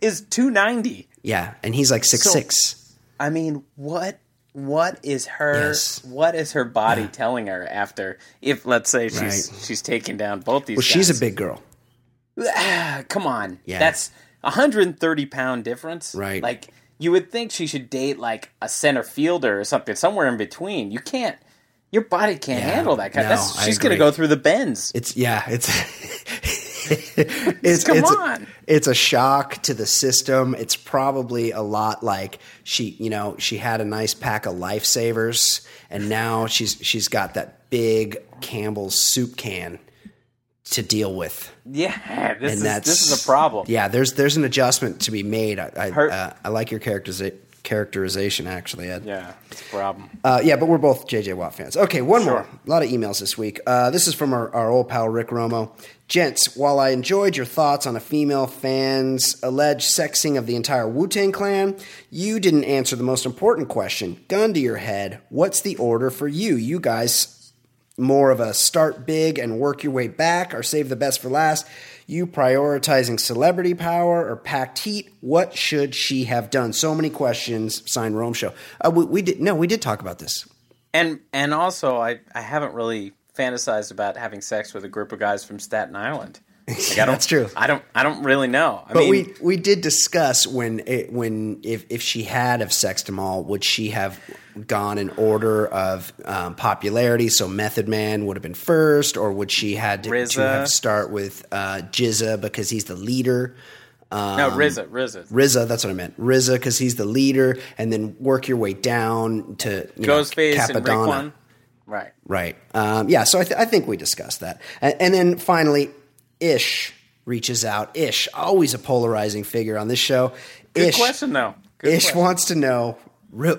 [SPEAKER 1] is 290.
[SPEAKER 3] Yeah, and he's like six
[SPEAKER 1] So-
[SPEAKER 3] six.
[SPEAKER 1] I mean, what what is her
[SPEAKER 3] Yes.
[SPEAKER 1] what is her body telling her after if let's say she's
[SPEAKER 3] Right.
[SPEAKER 1] she's taking down both these
[SPEAKER 3] Well, she's a big girl.
[SPEAKER 1] Ah, come on.
[SPEAKER 3] Yeah.
[SPEAKER 1] That's a 130 pound difference.
[SPEAKER 3] Right.
[SPEAKER 1] Like you would think she should date like a center fielder or something somewhere in between. You can't your body can't
[SPEAKER 3] Yeah.
[SPEAKER 1] handle that kind
[SPEAKER 3] No,
[SPEAKER 1] That's, she's going to go through the bends.
[SPEAKER 3] It's yeah, it's it's
[SPEAKER 1] Come
[SPEAKER 3] it's
[SPEAKER 1] on.
[SPEAKER 3] it's a shock to the system. It's probably a lot like she, you know, she had a nice pack of lifesavers, and now she's she's got that big Campbell's soup can to deal with.
[SPEAKER 1] Yeah, this
[SPEAKER 3] and
[SPEAKER 1] is this is a problem.
[SPEAKER 3] Yeah, there's there's an adjustment to be made. I I,
[SPEAKER 1] Her-
[SPEAKER 3] uh, I like your characteriza- characterization actually, Ed.
[SPEAKER 1] Yeah, it's a problem.
[SPEAKER 3] Uh, yeah, but we're both JJ Watt fans. Okay, one
[SPEAKER 1] Sure.
[SPEAKER 3] more. A lot of emails this week. Uh, this is from our, our old pal Rick Romo. Gents, while I enjoyed your thoughts on a female fan's alleged sexing of the entire Wu Tang clan, you didn't answer the most important question. Gun to your head, what's the order for you? You guys more of a start big and work your way back or save the best for last? You prioritizing celebrity power or packed heat? What should she have done? So many questions. Sign Rome Show. Uh, we, we did no, we did talk about this.
[SPEAKER 1] And and also, I I haven't really fantasized about having sex with a group of guys from Staten Island. Like, I don't,
[SPEAKER 3] That's true.
[SPEAKER 1] I don't I don't really know. I
[SPEAKER 3] But
[SPEAKER 1] mean,
[SPEAKER 3] we we did discuss when it, when if if she had have sexed them all, would she have gone in order of um, popularity? So Method Man would have been first, or would she had to, to have start with uh, GZA because he's the leader?
[SPEAKER 1] no, RZA, RZA.
[SPEAKER 3] RZA, that's what I meant. RZA, because he's the leader, and then work your way down to you know,
[SPEAKER 1] Ghostface and Raekwon. Right.
[SPEAKER 3] Right. Um, yeah. So I, th- I think we discussed that, and, and then finally, Ish reaches out. Ish, always a polarizing figure on this show.
[SPEAKER 1] Good
[SPEAKER 3] Ish,
[SPEAKER 1] question, though. Good
[SPEAKER 3] Ish
[SPEAKER 1] question.
[SPEAKER 3] wants to know, re-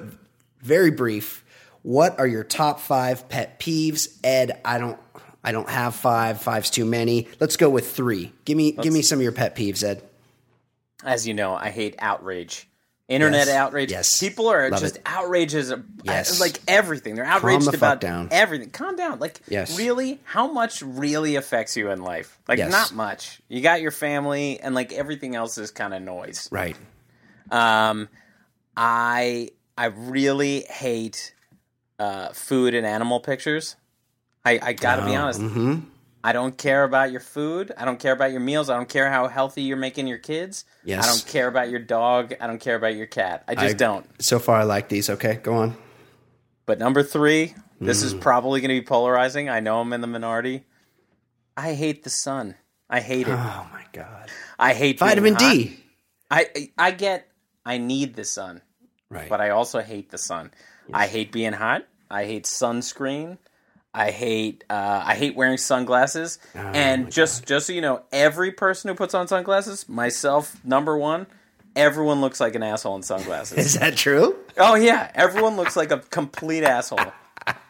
[SPEAKER 3] very brief, what are your top five pet peeves? Ed, I don't, I don't have five. Five's too many. Let's go with three. Give me, give me some of your pet peeves, Ed.
[SPEAKER 1] As you know, I hate outrage. Internet
[SPEAKER 3] Yes.
[SPEAKER 1] outrage.
[SPEAKER 3] Yes.
[SPEAKER 1] People are
[SPEAKER 3] Love
[SPEAKER 1] just
[SPEAKER 3] it.
[SPEAKER 1] outrages.
[SPEAKER 3] Yes.
[SPEAKER 1] Like everything. They're outraged
[SPEAKER 3] the
[SPEAKER 1] about
[SPEAKER 3] down.
[SPEAKER 1] everything. Calm down. Like,
[SPEAKER 3] Yes.
[SPEAKER 1] really? How much really affects you in life? Like,
[SPEAKER 3] Yes.
[SPEAKER 1] not much. You got your family, and like everything else is kind of noise.
[SPEAKER 3] Right.
[SPEAKER 1] Um, I I really hate uh, food and animal pictures. I, I gotta be honest.
[SPEAKER 3] Mm-hmm.
[SPEAKER 1] I don't care about your food. I don't care about your meals. I don't care how healthy you're making your kids.
[SPEAKER 3] Yes.
[SPEAKER 1] I don't care about your dog. I don't care about your cat. I just
[SPEAKER 3] I-
[SPEAKER 1] don't.
[SPEAKER 3] So far, I like these. Okay, go on.
[SPEAKER 1] But number three, this
[SPEAKER 3] Mm.
[SPEAKER 1] is probably going to be polarizing. I know I'm in the minority. I hate the sun. I hate it.
[SPEAKER 3] Oh my god.
[SPEAKER 1] I hate
[SPEAKER 3] Vitamin. D.
[SPEAKER 1] I I get. I need the sun.
[SPEAKER 3] Right.
[SPEAKER 1] but I also hate the sun. I hate being hot. I hate sunscreen. I hate uh, I hate wearing sunglasses.
[SPEAKER 3] Oh
[SPEAKER 1] and just just so you know, every person who puts on sunglasses, myself number one, everyone looks like an asshole in sunglasses.
[SPEAKER 3] Is that true?
[SPEAKER 1] oh yeah, everyone looks like a complete asshole.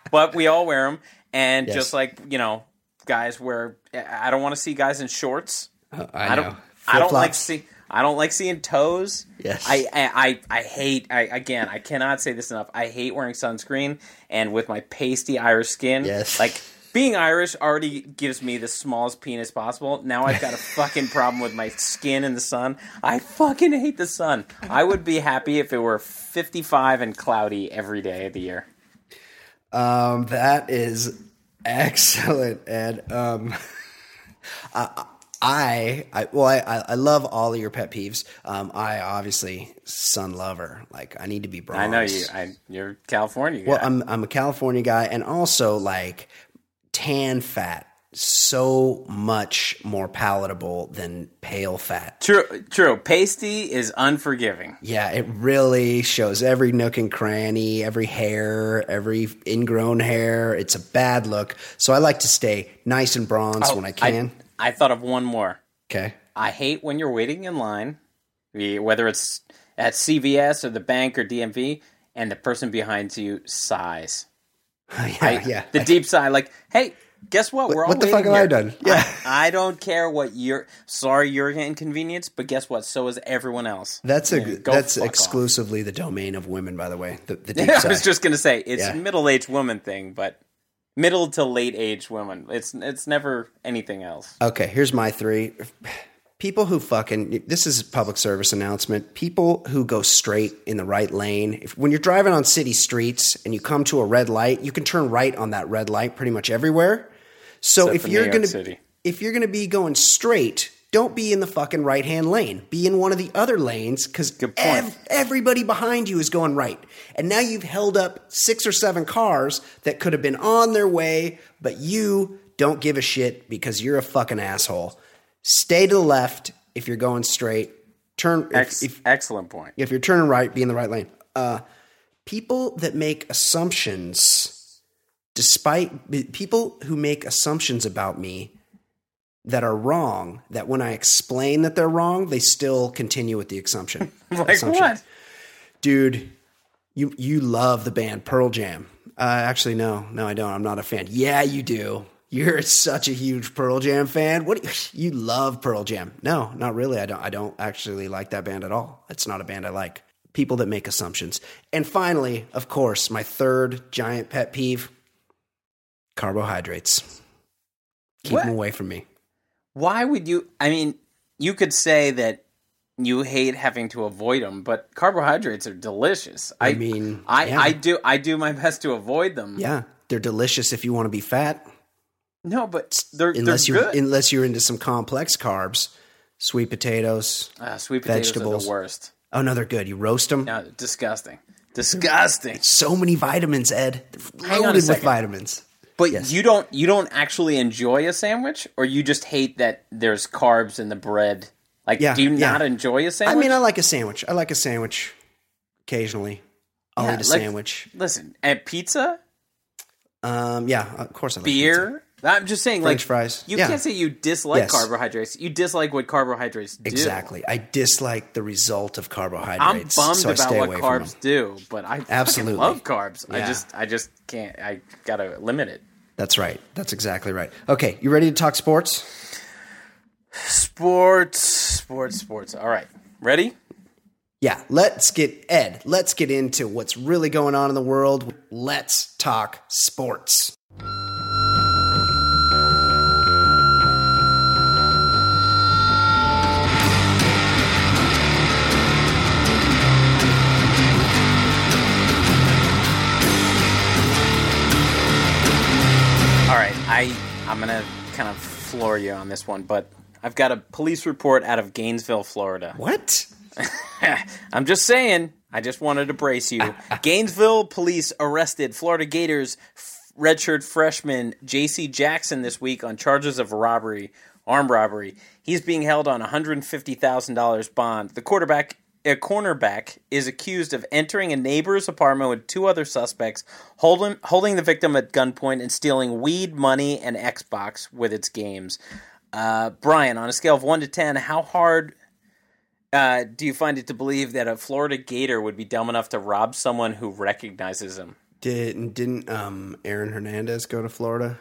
[SPEAKER 1] But we all wear them, and
[SPEAKER 3] Yes.
[SPEAKER 1] just like you know, guys wear. I don't want to see guys in shorts.
[SPEAKER 3] I,
[SPEAKER 1] I don't. I don't like see. I don't like seeing toes.
[SPEAKER 3] Yes.
[SPEAKER 1] I I I, I hate. I again. I cannot say this enough. I hate wearing sunscreen, and with my pasty Irish skin.
[SPEAKER 3] Yes.
[SPEAKER 1] Like being Irish already gives me the smallest penis possible. Now I've got a fucking problem with my skin in the sun. I fucking hate the sun. I would be happy if it were 55 and cloudy every day of the year.
[SPEAKER 3] Um, that is excellent, Ed. Um, I, I, well, I, I I love all of your pet peeves. Um, I obviously sun lover. Like, I need to be bronze.
[SPEAKER 1] I know you. I, you're California guy.
[SPEAKER 3] Well, I'm I'm a California guy, and also like tan fat. So much more palatable than pale fat.
[SPEAKER 1] true. True. Pasty is unforgiving.
[SPEAKER 3] Yeah, it really shows every nook and cranny, every hair, every ingrown hair. It's a bad look. So I like to stay nice and bronze when I can.
[SPEAKER 1] Oh, I thought of one more.
[SPEAKER 3] okay.
[SPEAKER 1] I hate when you're waiting in line, whether it's at CVS or the bank or DMV, and the person behind you sighs.
[SPEAKER 3] yeah,
[SPEAKER 1] I-
[SPEAKER 3] yeah.
[SPEAKER 1] The deep sigh, like, hey, guess what? We're all
[SPEAKER 3] what the fuck have I done? Yeah.
[SPEAKER 1] I, I don't care what you're. Sorry, you're an inconvenience, but guess what? So is everyone else.
[SPEAKER 3] That's a
[SPEAKER 1] go
[SPEAKER 3] that's
[SPEAKER 1] fuck off.
[SPEAKER 3] exclusively the domain of women, by the way. The, the deep
[SPEAKER 1] I
[SPEAKER 3] sigh.
[SPEAKER 1] was just gonna say it's
[SPEAKER 3] Yeah.
[SPEAKER 1] a middle-aged woman thing, but middle to late age women. It's it's never anything else.
[SPEAKER 3] Okay, here's my three. People who fucking this is a public service announcement. People who go straight in the right lane. If, when you're driving on city streets and you come to a red light, you can turn right on that red light pretty much everywhere. So
[SPEAKER 1] Except
[SPEAKER 3] if you're gonna if you're gonna be going straight, don't be in the fucking right hand lane. Be in one of the other lanes because
[SPEAKER 1] point.
[SPEAKER 3] everybody behind you is going right, and now you've held up six or seven cars that could have been on their way, but you don't give a shit because you're a fucking asshole. Stay to the left if you're going straight. Turn if, if,
[SPEAKER 1] excellent point.
[SPEAKER 3] if you're turning right, be in the right lane. Uh, people that make assumptions, despite people who make assumptions about me that are wrong, that when I explain that they're wrong, they still continue with the assumption.
[SPEAKER 1] Like
[SPEAKER 3] assumption.
[SPEAKER 1] what?
[SPEAKER 3] Dude, you you love the band Pearl Jam. Uh, actually, no, no, I don't. I'm not a fan. Yeah, you do. You're such a huge Pearl Jam fan. What you, you love Pearl Jam? No, not really. I don't. I don't actually like that band at all. It's not a band I like. People that make assumptions. And finally, of course, my third giant pet peeve: carbohydrates. Keep
[SPEAKER 1] What?
[SPEAKER 3] them away from me.
[SPEAKER 1] Why would you? I mean, you could say that you hate having to avoid them, but carbohydrates are delicious.
[SPEAKER 3] I mean,
[SPEAKER 1] I,
[SPEAKER 3] yeah.
[SPEAKER 1] I do I do my best to avoid them.
[SPEAKER 3] Yeah, they're delicious if you want to be fat.
[SPEAKER 1] No, but they're
[SPEAKER 3] unless
[SPEAKER 1] they're
[SPEAKER 3] you're
[SPEAKER 1] good.
[SPEAKER 3] unless you're into some complex carbs, sweet potatoes.
[SPEAKER 1] uh, sweet potatoes are
[SPEAKER 3] vegetables.
[SPEAKER 1] the worst.
[SPEAKER 3] Oh no, they're good. You roast them.
[SPEAKER 1] No, disgusting, disgusting.
[SPEAKER 3] So many vitamins, Ed. They're
[SPEAKER 1] Hang on a
[SPEAKER 3] loaded with vitamins.
[SPEAKER 1] But
[SPEAKER 3] Yes.
[SPEAKER 1] you don't you don't actually enjoy a sandwich, or you just hate that there's carbs in the bread Like,
[SPEAKER 3] Yeah,
[SPEAKER 1] do you
[SPEAKER 3] yeah.
[SPEAKER 1] not enjoy a sandwich?
[SPEAKER 3] I mean, I like a sandwich. I like a sandwich occasionally. I'll
[SPEAKER 1] Yeah,
[SPEAKER 3] eat a sandwich.
[SPEAKER 1] Listen, at pizza,
[SPEAKER 3] Um, yeah, of course I like pizza.
[SPEAKER 1] beer. I'm just saying,
[SPEAKER 3] French
[SPEAKER 1] like,
[SPEAKER 3] fries.
[SPEAKER 1] You
[SPEAKER 3] Yeah.
[SPEAKER 1] can't say you dislike
[SPEAKER 3] Yes.
[SPEAKER 1] carbohydrates. You dislike what carbohydrates do.
[SPEAKER 3] Exactly. I dislike the result of carbohydrates.
[SPEAKER 1] I'm bummed
[SPEAKER 3] so
[SPEAKER 1] about what carbs do, but I
[SPEAKER 3] Absolutely.
[SPEAKER 1] love carbs. I just, I just can't. I gotta limit it.
[SPEAKER 3] That's right. That's exactly right. Okay, you ready to talk sports?
[SPEAKER 1] Sports, sports, sports. All right, ready?
[SPEAKER 3] Yeah, let's get Ed. Let's get into what's really going on in the world. Let's talk sports.
[SPEAKER 1] I I'm gonna kind of floor you on this one, but I've got a police report out of Gainesville, Florida.
[SPEAKER 3] What?
[SPEAKER 1] I'm just saying. I just wanted to brace you. Gainesville police arrested Florida Gators redshirt freshman J.C. Jackson this week on charges of robbery, armed robbery. He's being held on $150,000 bond. The quarterback, a cornerback, is accused of entering a neighbor's apartment with two other suspects, holding holding the victim at gunpoint and stealing weed, money, and Xbox with its games. Uh, Brian, on a scale of one to ten, how hard uh, do you find it to believe that a Florida Gator would be dumb enough to rob someone who recognizes him?
[SPEAKER 3] Didn't didn't um, Aaron Hernandez go to Florida?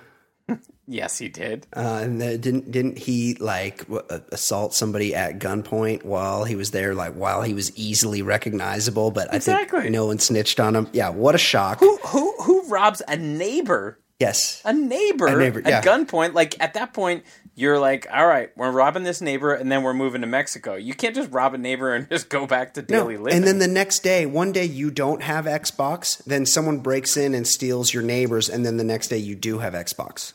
[SPEAKER 1] Yes, he did.
[SPEAKER 3] Uh, and didn't didn't he like w- uh, assault somebody at gunpoint while he was there? Like while he was easily recognizable, but I think no one snitched on him. Yeah, what a shock.
[SPEAKER 1] Who who who robs a neighbor?
[SPEAKER 3] Yes,
[SPEAKER 1] A neighbor,
[SPEAKER 3] A neighbor, yeah.
[SPEAKER 1] at gunpoint. Like at that point, you're like, all right, we're robbing this neighbor, and then we're moving to Mexico. You can't just rob a neighbor and just go back to
[SPEAKER 3] No,
[SPEAKER 1] daily living.
[SPEAKER 3] and then the next day, one day you don't have Xbox, then someone breaks in and steals your neighbors, and then the next day you do have Xbox.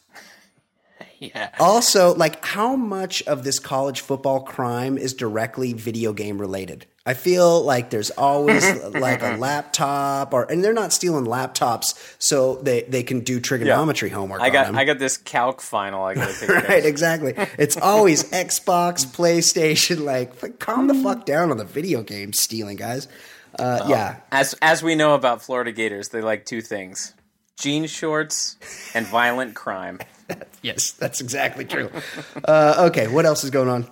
[SPEAKER 1] yeah,
[SPEAKER 3] Also, like how much of this college football crime is directly video game related? I feel like there's always like a laptop or and they're not stealing laptops so they, they can do trigonometry homework.
[SPEAKER 1] I got. I got this calc final. I got to take.
[SPEAKER 3] Right, exactly. It's always Xbox, PlayStation. Like, like, calm the fuck down on the video game stealing, guys. Uh, yeah,
[SPEAKER 1] As as we know about Florida Gators, they like two things: jean shorts and violent crime.
[SPEAKER 3] yes, that's exactly true. Uh, okay, what else is going on?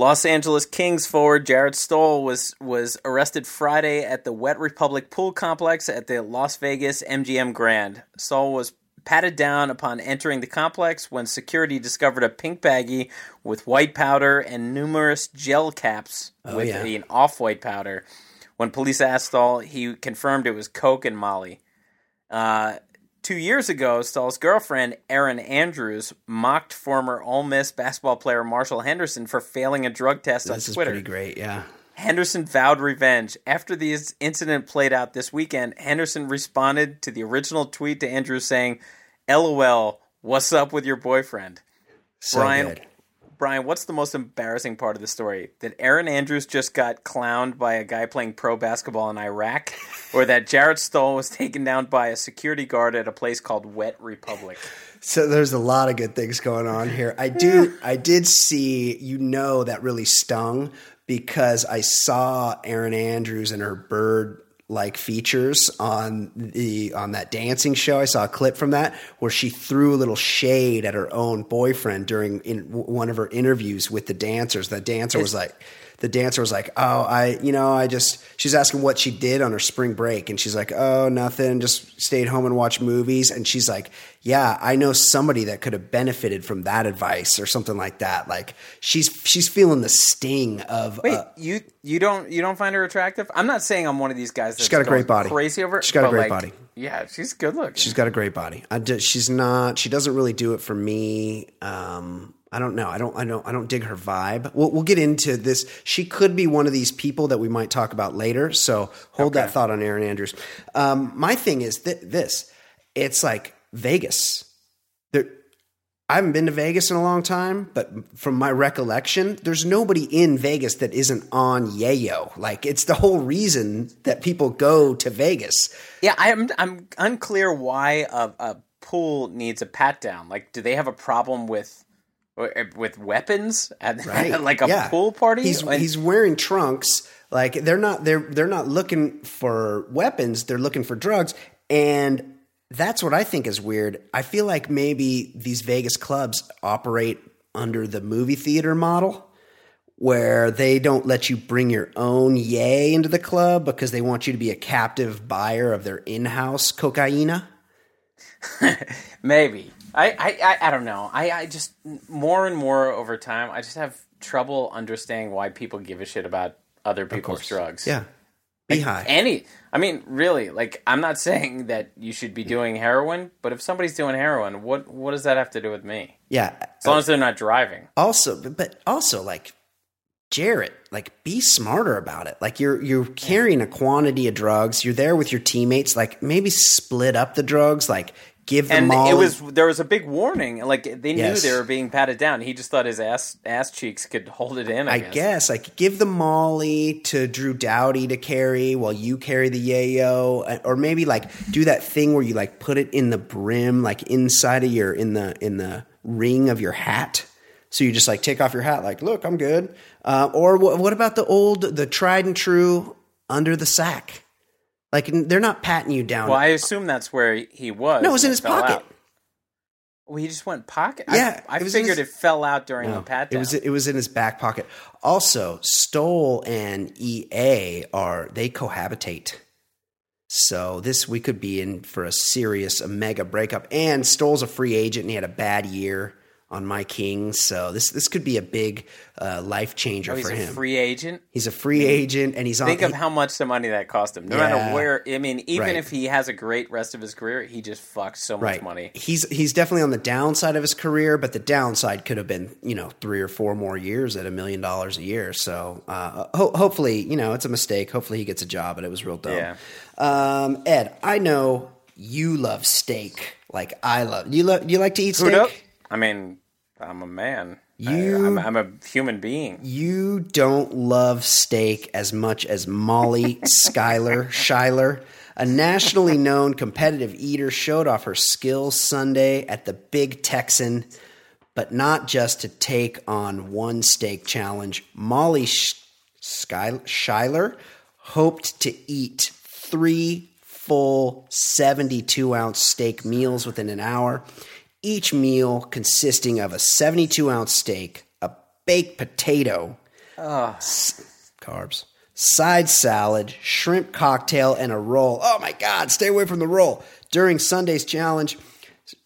[SPEAKER 1] Los Angeles Kings forward Jarret Stoll was was arrested Friday at the Wet Republic Pool Complex at the Las Vegas MGM Grand. Stoll was patted down upon entering the complex when security discovered a pink baggie with white powder and numerous gel caps with
[SPEAKER 3] yeah.
[SPEAKER 1] an off-white powder. When police asked Stoll, he confirmed it was Coke and Molly. Uh, two years ago, Stoll's girlfriend, Erin Andrews, mocked former Ole Miss basketball player Marshall Henderson for failing a drug test
[SPEAKER 3] This
[SPEAKER 1] on
[SPEAKER 3] is
[SPEAKER 1] Twitter.
[SPEAKER 3] pretty great. Yeah.
[SPEAKER 1] Henderson vowed revenge. After the incident played out this weekend, Henderson responded to the original tweet to Andrews saying, LOL, what's up with your boyfriend?
[SPEAKER 3] So
[SPEAKER 1] Brian,
[SPEAKER 3] good.
[SPEAKER 1] Brian, what's the most embarrassing part of the story? That Erin Andrews just got clowned by a guy playing pro basketball in Iraq, or that Jarret Stoll was taken down by a security guard at a place called Wet Republic?
[SPEAKER 3] So there's a lot of good things going on here. I do I did see you know that really stung because I saw Erin Andrews and her bird like features on the on that dancing show. I saw a clip from that where she threw a little shade at her own boyfriend during in w- one of her interviews with the dancers. The dancer was like the dancer was like, "Oh, I, you know, I just." She's asking what she did on her spring break, and she's like, "Oh, nothing. Just stayed home and watched movies." And she's like, "Yeah, I know somebody that could have benefited from that advice or something like that." Like she's she's feeling the sting of.
[SPEAKER 1] Wait,
[SPEAKER 3] uh,
[SPEAKER 1] you you don't you don't find her attractive? I'm not saying I'm one of these guys. That's
[SPEAKER 3] got a great body.
[SPEAKER 1] Crazy over. it,
[SPEAKER 3] She's got a great
[SPEAKER 1] like,
[SPEAKER 3] body.
[SPEAKER 1] Yeah, she's good looking.
[SPEAKER 3] she's got a great body. I ju- she's not. She doesn't really do it for me. Um, I don't know. I don't. I don't. I don't dig her vibe. We'll, we'll get into this. She could be one of these people that we might talk about later. So hold that thought on Erin Andrews. Um, my thing is th- this. It's like Vegas. There, I haven't been to Vegas in a long time, but from my recollection, there's nobody in Vegas that isn't on Yayo. Like it's the whole reason that people go to Vegas.
[SPEAKER 1] Yeah, I'm I'm unclear why a, a pool needs a pat down. Like, do they have a problem with Eh, with weapons at,
[SPEAKER 3] Right.
[SPEAKER 1] like a
[SPEAKER 3] Yeah.
[SPEAKER 1] pool party.
[SPEAKER 3] He's
[SPEAKER 1] And-
[SPEAKER 3] he's wearing trunks. Like they're not they're they're not looking for weapons. They're looking for drugs, and that's what I think is weird. I feel like maybe these Vegas clubs operate under the movie theater model. Where they don't let you bring your own yay into the club because they want you to be a captive buyer of their in-house cocaina.
[SPEAKER 1] Maybe. I, I, I, I don't know. I, I just more and more over time, I just have trouble understanding why people give a shit about other people's drugs.
[SPEAKER 3] Yeah, be high.
[SPEAKER 1] Any, I mean, really, like, I'm not saying that you should be doing heroin, but if somebody's doing heroin, what what does that have to do with me?
[SPEAKER 3] yeah,
[SPEAKER 1] As long as they're not driving.
[SPEAKER 3] also but also like Jarret, like be smarter about it. Like you're you're carrying a quantity of drugs. You're there with your teammates. Like maybe split up the drugs. Like give them
[SPEAKER 1] And
[SPEAKER 3] all.
[SPEAKER 1] it was there was a big warning. Like they
[SPEAKER 3] Yes.
[SPEAKER 1] knew they were being patted down. He just thought his ass ass cheeks could hold it in. I,
[SPEAKER 3] I
[SPEAKER 1] guess.
[SPEAKER 3] guess like give the Molly to Drew Doughty to carry while you carry the yayo, uh, or maybe like do that thing where you like put it in the brim, like inside of your in the in the ring of your hat. So you just like take off your hat, like look, I'm good. Uh, or wh- what about the old, the tried and true under the sack? Like they're not patting you down.
[SPEAKER 1] Well, I assume that's where he was.
[SPEAKER 3] no, it was in his pocket.
[SPEAKER 1] out. Well, he just went pocket.
[SPEAKER 3] Yeah,
[SPEAKER 1] I, I
[SPEAKER 3] it
[SPEAKER 1] figured
[SPEAKER 3] his-
[SPEAKER 1] it fell out during
[SPEAKER 3] No,
[SPEAKER 1] the pat
[SPEAKER 3] it was it was in his back pocket. Also, Stoll and EA are they cohabitate. So this we could be in for a serious a mega breakup. And Stoll's a free agent and he had a bad year on My King. So this this could be a big uh, life changer
[SPEAKER 1] oh, he's
[SPEAKER 3] for
[SPEAKER 1] a
[SPEAKER 3] him.
[SPEAKER 1] free agent.
[SPEAKER 3] he's a free agent and he's on.
[SPEAKER 1] Think of
[SPEAKER 3] he-
[SPEAKER 1] how much the money that cost him. No
[SPEAKER 3] Yeah.
[SPEAKER 1] matter where, I mean, even
[SPEAKER 3] Right.
[SPEAKER 1] if he has a great rest of his career, he just fucks so much
[SPEAKER 3] right.
[SPEAKER 1] money.
[SPEAKER 3] He's he's definitely on the downside of his career, but the downside could have been you know three or four more years at a million dollars a year. So uh, ho- hopefully you know it's a mistake. Hopefully he gets a job, but it was real dumb.
[SPEAKER 1] Yeah.
[SPEAKER 3] Um, Ed, I know you love steak like I love. You love you like to eat steak.
[SPEAKER 1] I mean, I'm a man.
[SPEAKER 3] You-
[SPEAKER 1] I, I'm, I'm a human being.
[SPEAKER 3] You don't love steak as much as Molly Schuyler. Schuyler, a nationally known competitive eater, showed off her skills Sunday at the Big Texan, but not just to take on one steak challenge. Molly Sky- Schuyler hoped to eat three full 72 ounce steak meals within an hour, each meal consisting of a 72 ounce steak, a baked potato, s- carbs, side salad, shrimp cocktail, and a roll. Oh my God, stay away from the roll. During Sunday's challenge,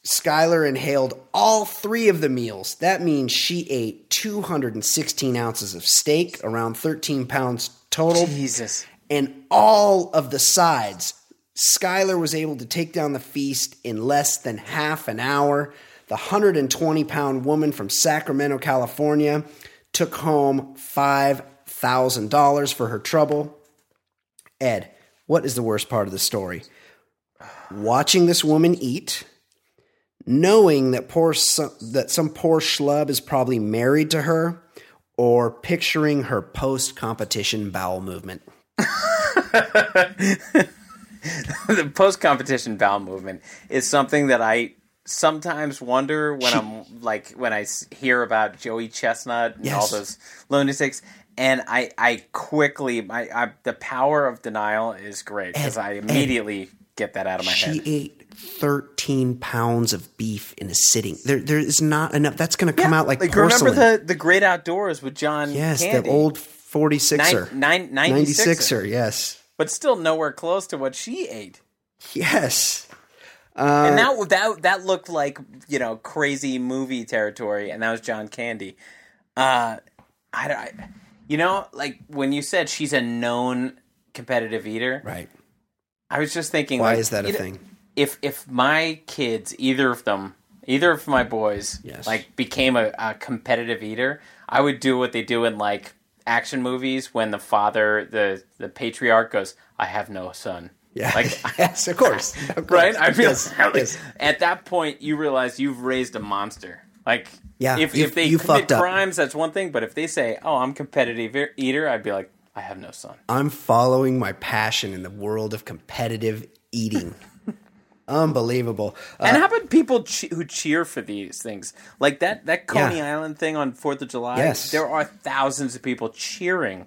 [SPEAKER 3] Schuyler inhaled all three of the meals. That means she ate 216 ounces of steak, around 13 pounds total
[SPEAKER 1] Jesus.
[SPEAKER 3] and all of the sides. Schuyler was able to take down the feast in less than half an hour. The 120 pound woman from Sacramento, California, took home $5,000 for her trouble. Ed, what is the worst part of the story? Watching this woman eat, knowing that poor that some poor schlub is probably married to her, or picturing her post competition bowel movement.
[SPEAKER 1] the post competition bowel movement is something that I sometimes wonder when I'm like when I hear about Joey Chestnut and all those lunatics, and I I quickly my I, the power of denial is great because I immediately get that out of my
[SPEAKER 3] She
[SPEAKER 1] head.
[SPEAKER 3] She ate 13 pounds of beef in a sitting. There, there is not enough. That's going to come out like, porcelain.
[SPEAKER 1] remember the the Great Outdoors with John
[SPEAKER 3] yes,
[SPEAKER 1] Candy,
[SPEAKER 3] the old 46er.
[SPEAKER 1] nine, nine, 96er,
[SPEAKER 3] yes.
[SPEAKER 1] But still nowhere close to what she ate.
[SPEAKER 3] Yes.
[SPEAKER 1] and that that that looked like you know crazy movie territory, and that was John Candy. Uh, I, I you know, like when you said she's a known competitive eater,
[SPEAKER 3] Right.
[SPEAKER 1] I was just thinking,
[SPEAKER 3] Why
[SPEAKER 1] like,
[SPEAKER 3] is that a thing?
[SPEAKER 1] If if my kids, either of them, either of my boys,
[SPEAKER 3] Yes.
[SPEAKER 1] like became a, a competitive eater, I would do what they do in like action movies when the father, the the patriarch, goes, "I have no son."
[SPEAKER 3] Yeah.
[SPEAKER 1] Like
[SPEAKER 3] yes, of course. Of course.
[SPEAKER 1] right? I feel
[SPEAKER 3] yes.
[SPEAKER 1] like,
[SPEAKER 3] yes.
[SPEAKER 1] at that point, you realize you've raised a monster. Like,
[SPEAKER 3] Yeah,
[SPEAKER 1] if, if they commit
[SPEAKER 3] fucked up.
[SPEAKER 1] crimes, that's one thing. But if they say, "Oh, I'm competitive eater," I'd be like, "I have no son."
[SPEAKER 3] I'm following my passion in the world of competitive eating. Unbelievable. Uh,
[SPEAKER 1] and how about people che- who cheer for these things? Like that that Coney
[SPEAKER 3] Yeah.
[SPEAKER 1] Island thing on Fourth of July.
[SPEAKER 3] Yes.
[SPEAKER 1] there are thousands of people cheering.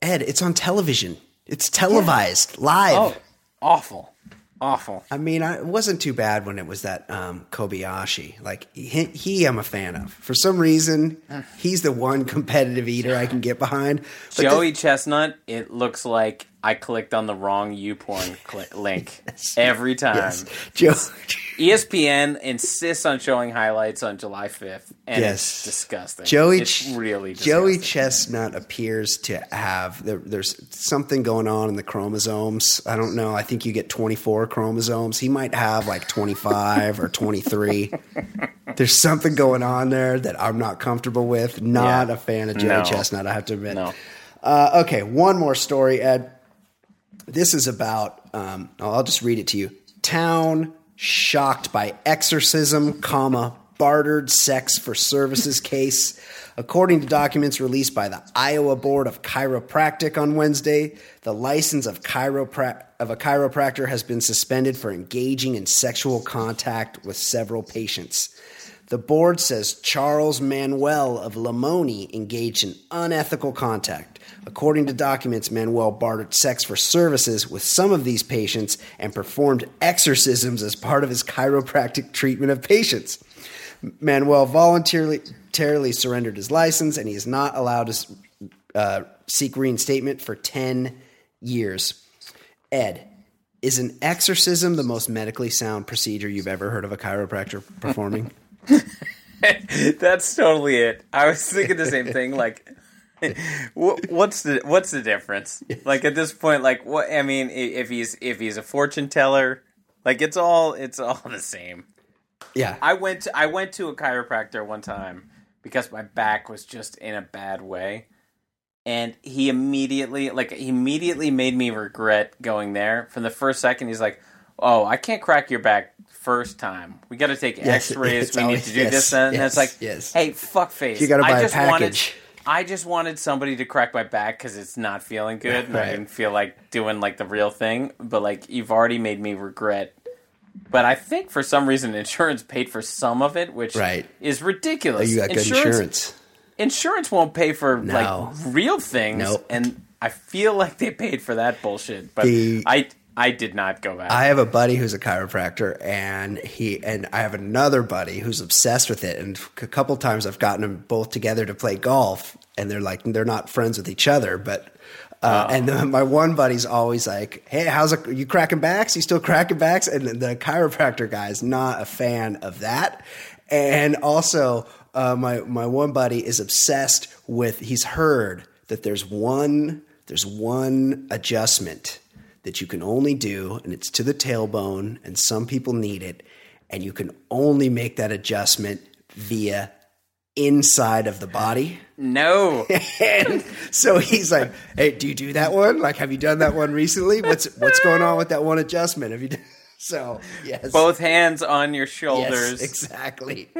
[SPEAKER 3] Ed, it's on television. It's televised live.
[SPEAKER 1] Oh, awful, awful.
[SPEAKER 3] I mean, I, it wasn't too bad when it was that um, Kobayashi. Like he, he, I'm a fan of. For some reason, he's the one competitive eater I can get behind. But
[SPEAKER 1] Joey Chestnut. It looks like I clicked on the wrong YouPorn cli- link every time.
[SPEAKER 3] Yes, Joe.
[SPEAKER 1] ESPN insists on showing highlights on July 5th, and
[SPEAKER 3] Yes.
[SPEAKER 1] it's disgusting.
[SPEAKER 3] Joey,
[SPEAKER 1] it's really
[SPEAKER 3] Joey. Chestnut appears to have there, there's something going on in the chromosomes. I don't know. I think you get 24 chromosomes. He might have like 25 or 23. There's something going on there that I'm not comfortable with. Not
[SPEAKER 1] Yeah.
[SPEAKER 3] a fan of Joey
[SPEAKER 1] No.
[SPEAKER 3] Chestnut. I have to admit.
[SPEAKER 1] No.
[SPEAKER 3] Uh, okay, one more story, Ed. This is about. Um, I'll just read it to you. Town shocked by exorcism, comma bartered sex for services case. According to documents released by the Iowa Board of Chiropractic on Wednesday, the license of, chiropra- of a chiropractor has been suspended for engaging in sexual contact with several patients. The board says Charles Manuel of Lamoni engaged in unethical contact. According to documents, Manuel bartered sex for services with some of these patients and performed exorcisms as part of his chiropractic treatment of patients. Manuel voluntarily surrendered his license and he is not allowed to uh, seek reinstatement for 10 years. Ed, is an exorcism the most medically sound procedure you've ever heard of a chiropractor performing?
[SPEAKER 1] That's totally it. I was thinking the same thing. Like, what's the what's the difference? Like at this point, like what? I mean, if he's if he's a fortune teller, like it's all it's all the same.
[SPEAKER 3] yeah.
[SPEAKER 1] I went to, I went to a chiropractor one time because my back was just in a bad way. And he immediately like he immediately made me regret going there. From the first second he's like, "Oh, I can't crack your back first time. We got to take
[SPEAKER 3] Yes,
[SPEAKER 1] x-rays. We need to do
[SPEAKER 3] yes,
[SPEAKER 1] this and
[SPEAKER 3] yes,
[SPEAKER 1] it's like,
[SPEAKER 3] yes.
[SPEAKER 1] "Hey, fuck face.
[SPEAKER 3] You gotta buy
[SPEAKER 1] I
[SPEAKER 3] a
[SPEAKER 1] just wanted
[SPEAKER 3] package.
[SPEAKER 1] I just wanted somebody to crack my back cuz it's not feeling good and I didn't feel like doing like the real thing, but like you've already made me regret but I think for some reason insurance paid for some of it, which
[SPEAKER 3] Right.
[SPEAKER 1] is ridiculous.
[SPEAKER 3] you got good insurance.
[SPEAKER 1] Insurance won't pay for
[SPEAKER 3] No.
[SPEAKER 1] like real things,
[SPEAKER 3] Nope.
[SPEAKER 1] and I feel like they paid for that bullshit. But
[SPEAKER 3] The-
[SPEAKER 1] I I did not go back.
[SPEAKER 3] I have a buddy who's a chiropractor, and he and I have another buddy who's obsessed with it. And a couple times I've gotten them both together to play golf, and they're like they're not friends with each other, but. Uh, and then my one buddy's always like, "Hey, how's it? You cracking backs? You still cracking backs?" And the chiropractor guy's not a fan of that. And also, uh, my my one buddy is obsessed with. He's heard that there's one there's one adjustment that you can only do, and it's to the tailbone, and some people need it, and you can only make that adjustment via inside of the body.
[SPEAKER 1] no,
[SPEAKER 3] And so he's like, "Hey, do you do that one? Like, have you done that one recently? What's what's going on with that one adjustment? Have you?" Done? So yes,
[SPEAKER 1] both hands on your
[SPEAKER 3] Yes,
[SPEAKER 1] shoulders.
[SPEAKER 3] exactly.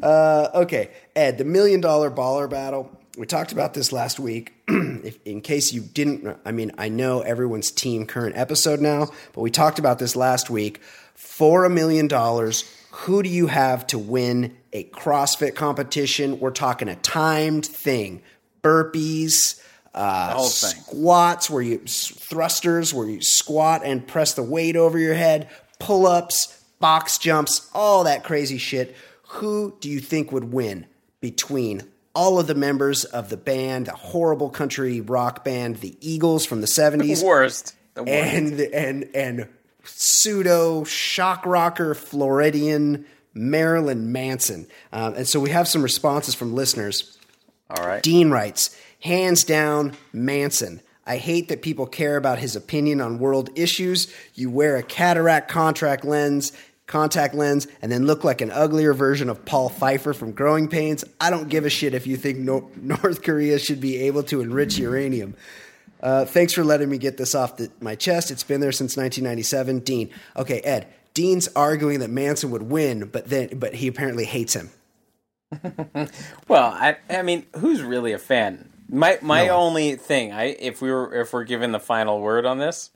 [SPEAKER 3] uh, okay, Ed, the million dollar baller battle. We talked about this last week. if, in case you didn't, I mean, I know everyone's team current episode now, but we talked about this last week. For a million dollars, who do you have to win a CrossFit competition? We're talking a timed thing, burpees. Uh, squats where you thrusters where you squat and press the weight over your head, pull ups, box jumps, all that crazy shit. Who do you think would win between all of the members of the band, the horrible country rock band, the Eagles from the 70s,
[SPEAKER 1] worst. The worst.
[SPEAKER 3] and and and pseudo shock rocker Floridian Marilyn Manson? Um, and so we have some responses from listeners.
[SPEAKER 1] All right.
[SPEAKER 3] Dean writes, hands down, Manson. I hate that people care about his opinion on world issues. You wear a cataract contract lens, contact lens, and then look like an uglier version of Paul Pfeiffer from Growing Pains. I don't give a shit if you think no- North Korea should be able to enrich uranium. Uh, thanks for letting me get this off the, my chest. It's been there since 1997. Dean. Okay, Ed. Dean's arguing that Manson would win, but then but he apparently hates him.
[SPEAKER 1] Well, I I mean, who's really a fan? My my
[SPEAKER 3] No.
[SPEAKER 1] only thing, I if we were if we're given the final word on this,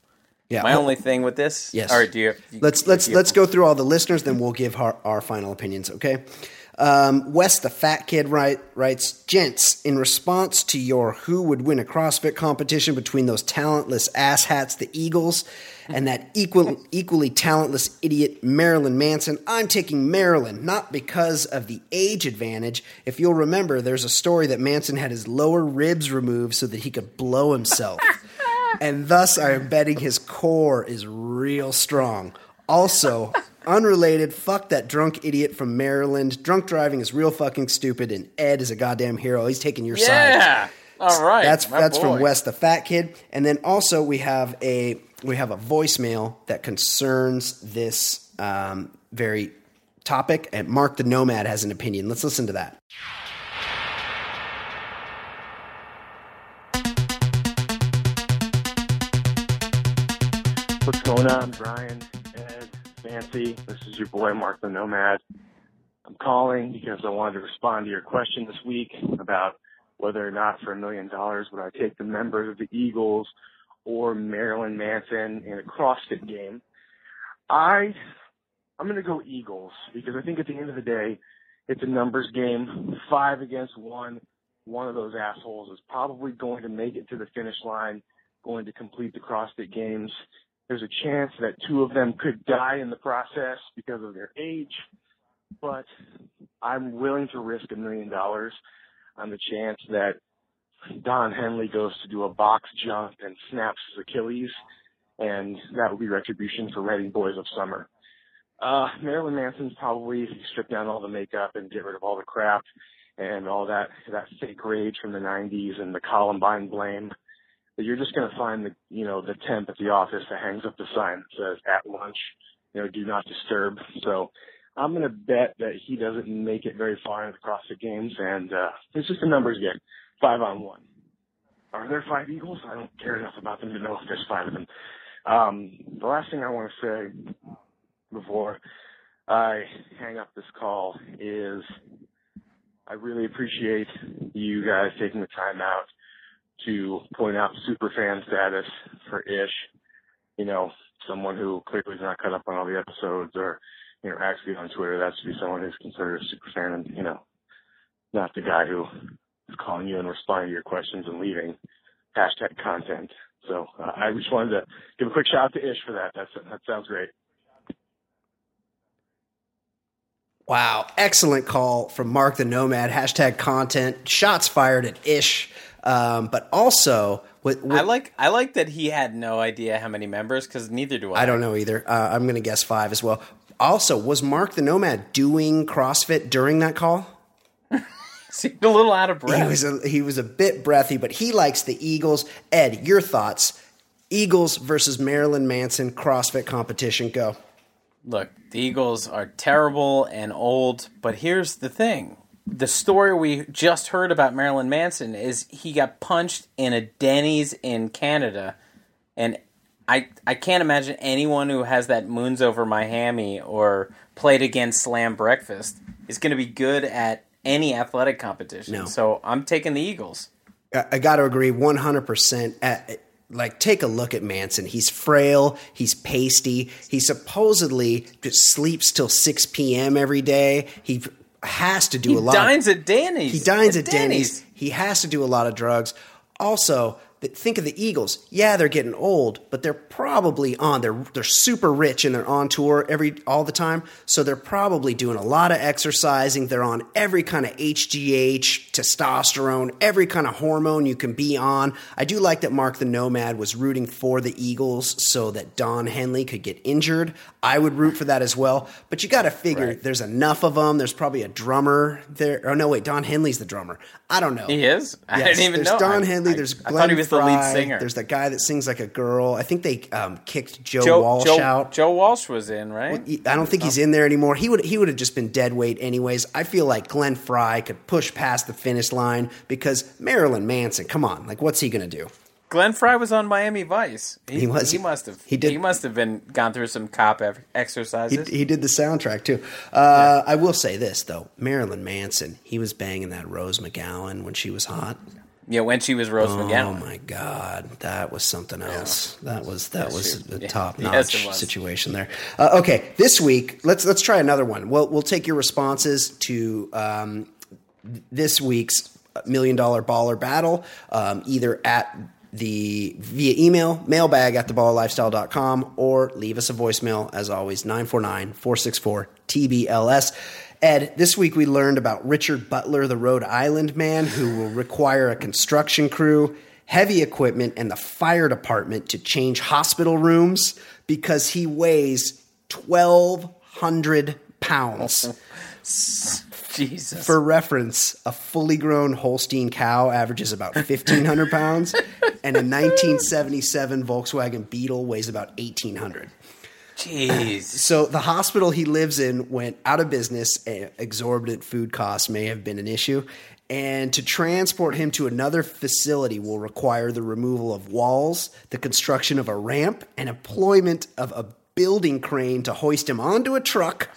[SPEAKER 3] Yeah.
[SPEAKER 1] My
[SPEAKER 3] well,
[SPEAKER 1] only thing with this.
[SPEAKER 3] Yes.
[SPEAKER 1] All right. Do you?
[SPEAKER 3] Let's
[SPEAKER 1] if
[SPEAKER 3] let's
[SPEAKER 1] you-
[SPEAKER 3] let's go through all the listeners, then we'll give our, our final opinions. Okay. Um, Wes the fat kid write, writes, gents, in response to your who would win a CrossFit competition between those talentless asshats, the Eagles, and that equal, equally talentless idiot Marilyn Manson, I'm taking Marilyn, not because of the age advantage. If you'll remember, there's a story that Manson had his lower ribs removed so that he could blow himself. and thus I am betting his core is real strong. Also, unrelated, fuck that drunk idiot from Maryland. Drunk driving is real fucking stupid, and Ed is a goddamn hero. He's taking your side.
[SPEAKER 1] Yeah. All right.
[SPEAKER 3] That's that's
[SPEAKER 1] boy.
[SPEAKER 3] from Wes the Fat Kid, and then also we have a we have a voicemail that concerns this um, very topic, and Mark the Nomad has an opinion. Let's listen to that.
[SPEAKER 5] What's going on, Brian, Ed, Nancy? This is your boy, Mark the Nomad. I'm calling because I wanted to respond to your question this week about whether or not for a million dollars would I take the members of the Eagles or Marilyn Manson in a CrossFit game. I, I'm going to go Eagles because I think at the end of the day, it's a numbers game. Five against one. One of those assholes is probably going to make it to the finish line, going to complete the CrossFit games. There's a chance that two of them could die in the process because of their age, but I'm willing to risk a million dollars on the chance that Don Henley goes to do a box jump and snaps his Achilles, and that would be retribution for Reading Boys of Summer. Uh, Marilyn Manson's probably strip down all the makeup and get rid of all the crap and all that that fake rage from the 90s and the Columbine blame. That you're just going to find the you know the temp at the office that hangs up the sign that says at lunch, you know, do not disturb. So I'm going to bet that he doesn't make it very far into the CrossFit Games, and uh, it's just a numbers game, five on one. Are there five Eagles? I don't care enough about them to know if there's five of them. Um, the last thing I want to say before I hang up this call is I really appreciate you guys taking the time out to point out super fan status for Ish. You know, someone who clearly is not caught up on all the episodes or you know, you on Twitter. That should be someone who's considered a super fan and, you know, not the guy who is calling you and responding to your questions and leaving hashtag content. So uh, I just wanted to give a quick shout out to Ish for that. That's, that sounds great.
[SPEAKER 3] Wow, excellent call from Mark the Nomad. Hashtag content. Shots fired at Ish, um, but also
[SPEAKER 1] I like I like that he had no idea how many members because neither do I.
[SPEAKER 3] I don't know either. Uh, I'm going to guess five as well. Also, was Mark the Nomad doing CrossFit during that call?
[SPEAKER 1] Seemed a little out of breath.
[SPEAKER 3] He was a, he was a bit breathy, but he likes the Eagles. Ed, your thoughts? Eagles versus Marilyn Manson CrossFit competition. Go.
[SPEAKER 1] Look, the Eagles are terrible and old, but here's the thing. The story we just heard about Marilyn Manson is he got punched in a Denny's in Canada, and I I can't imagine anyone who has that moons over my hammy or played against Slam Breakfast is going to be good at any athletic competition.
[SPEAKER 3] No.
[SPEAKER 1] So I'm taking the Eagles.
[SPEAKER 3] I, I got to agree 100%. At, uh, like, take a look at Manson. He's frail. He's pasty. He supposedly just sleeps till 6 p.m. every day. He has to do
[SPEAKER 1] He
[SPEAKER 3] a lot.
[SPEAKER 1] He dines at Denny's.
[SPEAKER 3] he dines at Denny's. He has to do a lot of drugs. Also, think of the Eagles. Yeah, they're getting old, but they're probably on. They're they're super rich and they're on tour every all the time. So they're probably doing a lot of exercising. They're on every kind of HGH, testosterone, every kind of hormone you can be on. I do like that Mark the Nomad was rooting for the Eagles so that Don Henley could get injured. I would root for that as well. But you got to figure
[SPEAKER 1] Right.
[SPEAKER 3] there's enough of them. There's probably a drummer there. Oh no, wait, Don Henley's the drummer. I don't know.
[SPEAKER 1] He is. I
[SPEAKER 3] Yes,
[SPEAKER 1] didn't even
[SPEAKER 3] there's
[SPEAKER 1] know.
[SPEAKER 3] Don
[SPEAKER 1] I-
[SPEAKER 3] Henley.
[SPEAKER 1] I-
[SPEAKER 3] There's
[SPEAKER 1] I
[SPEAKER 3] Glenn
[SPEAKER 1] thought he was the lead
[SPEAKER 3] Frey,
[SPEAKER 1] singer.
[SPEAKER 3] There's that guy that sings like a girl. I think they um, kicked Joe,
[SPEAKER 1] Joe
[SPEAKER 3] Walsh
[SPEAKER 1] Joe,
[SPEAKER 3] out.
[SPEAKER 1] Joe Walsh was in, right?
[SPEAKER 3] He- I don't think he's in there anymore. He would he would have just been dead weight anyways. I feel like Glenn Frey could push past the finish line because Marilyn Manson. Come on, like what's he gonna do?
[SPEAKER 1] Glenn Frey was on Miami Vice. He,
[SPEAKER 3] He was.
[SPEAKER 1] He must have.
[SPEAKER 3] He did-
[SPEAKER 1] He must have been gone through some cop ev-
[SPEAKER 3] He,
[SPEAKER 1] exercises.
[SPEAKER 3] he did the soundtrack too. Uh, I will say this though, Marilyn Manson. He was banging that Rose McGowan when she was hot.
[SPEAKER 1] Yeah, when she was Rose
[SPEAKER 3] Oh
[SPEAKER 1] McGowan.
[SPEAKER 3] Oh my God, that was something else. That was that was a
[SPEAKER 1] Yeah.
[SPEAKER 3] top notch
[SPEAKER 1] was.
[SPEAKER 3] situation there. Uh, okay, this week let's let's try another one. We'll we'll take your responses to um, this week's million dollar baller battle um, either at the via email mailbag at theballerlifestyle.com or leave us a voicemail as always 949-464-tbls ed this week we learned about richard butler the rhode island man who will require a construction crew heavy equipment and the fire department to change hospital rooms because he weighs 1200 pounds
[SPEAKER 1] Jesus.
[SPEAKER 3] for reference, a fully grown Holstein cow averages about 1,500 pounds, and a 1977 Volkswagen Beetle weighs about 1,800.
[SPEAKER 1] Jeez.
[SPEAKER 3] So the hospital he lives in went out of business. and Exorbitant food costs may have been an issue. And to transport him to another facility will require the removal of walls, the construction of a ramp, and employment of a building crane to hoist him onto a truck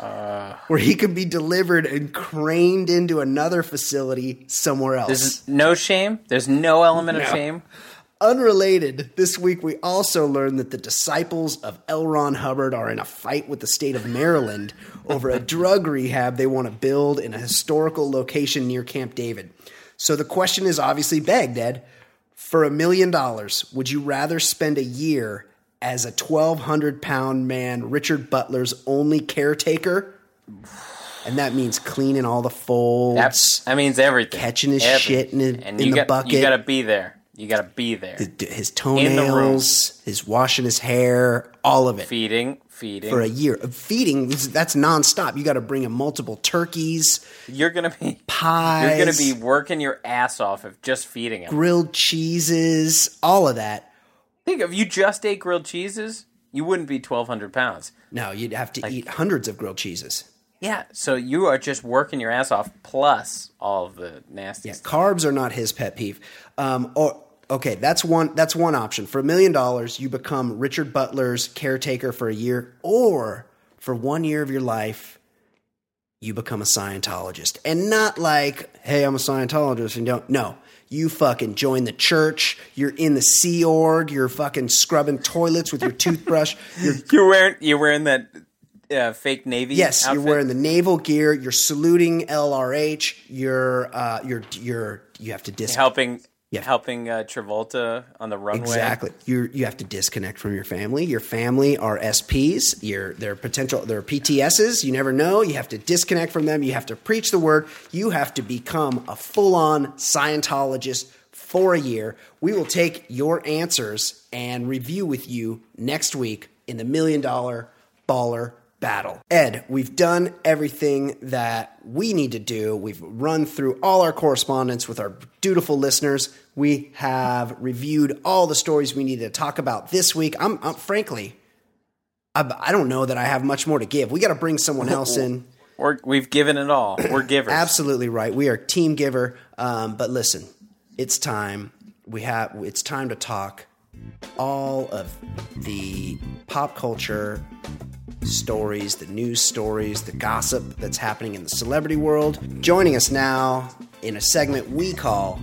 [SPEAKER 3] where he could be delivered and craned into another facility somewhere else.
[SPEAKER 1] There's no shame. There's no element of shame.
[SPEAKER 3] Unrelated, this week we also learned that the disciples of L. Ron Hubbard are in a fight with the state of Maryland over a drug rehab they want to build in a historical location near Camp David. So the question is obviously begged, Ed. For a million dollars, would you rather spend a year as a 1,200 pound man, Richard Butler's only caretaker? And that means cleaning all the folds.
[SPEAKER 1] That's, that means everything.
[SPEAKER 3] Catching his
[SPEAKER 1] Everything.
[SPEAKER 3] shit in the-
[SPEAKER 1] and
[SPEAKER 3] in
[SPEAKER 1] you
[SPEAKER 3] the
[SPEAKER 1] got,
[SPEAKER 3] bucket.
[SPEAKER 1] You got to be there. You got to be there.
[SPEAKER 3] his
[SPEAKER 1] the room.
[SPEAKER 3] toenails, his washing his hair, all of it
[SPEAKER 1] feeding, feeding.
[SPEAKER 3] for a year. Feeding that's nonstop. You got to bring him multiple turkeys,
[SPEAKER 1] you're gonna be
[SPEAKER 3] pies,
[SPEAKER 1] you're gonna be working your ass off of just feeding him.
[SPEAKER 3] grilled cheeses, all of that.
[SPEAKER 1] Think if you just ate grilled cheeses, you wouldn't be twelve hundred pounds.
[SPEAKER 3] No, you'd have to eat hundreds of grilled cheeses.
[SPEAKER 1] Yeah, so you are just working your ass off plus all of the nasty
[SPEAKER 3] Yeah,
[SPEAKER 1] stuff.
[SPEAKER 3] carbs are not his pet peeve. Um, or okay, that's one. That's one option. For a million dollars, you become Richard Butler's caretaker for a year, or for one year of your life, you become a Scientologist, and not like, hey, I'm a Scientologist, and don't. No, you fucking join the church. You're in the Sea Org. You're fucking scrubbing toilets with your toothbrush. You're
[SPEAKER 1] You're wearing you're wearing that uh, fake navy.
[SPEAKER 3] Yes,
[SPEAKER 1] outfit.
[SPEAKER 3] you're wearing the naval gear. You're saluting LRH. You're uh, you're you're you have to dis
[SPEAKER 1] helping
[SPEAKER 3] Yeah.
[SPEAKER 1] helping uh, Travolta on the runway.
[SPEAKER 3] exactly. You you have to disconnect from your family. Your family are SPs. You're they're potential they're PTSs. You never know. You have to disconnect from them. You have to preach the word. You have to become a full on Scientologist for a year. We will take your answers and review with you next week in the million dollar baller battle. Ed, we've done everything that we need to do. We've run through all our correspondence with our dutiful listeners. We have reviewed all the stories we need to talk about this week. I'm, I'm frankly, I, I don't know that I have much more to give. We got to bring someone else in.
[SPEAKER 1] We're, we've given it all. We're givers.
[SPEAKER 3] Absolutely right. We are team giver. Um, but listen, it's time. We have. It's time to talk all of the pop culture stories, the news stories, the gossip that's happening in the celebrity world. Joining us now in a segment we call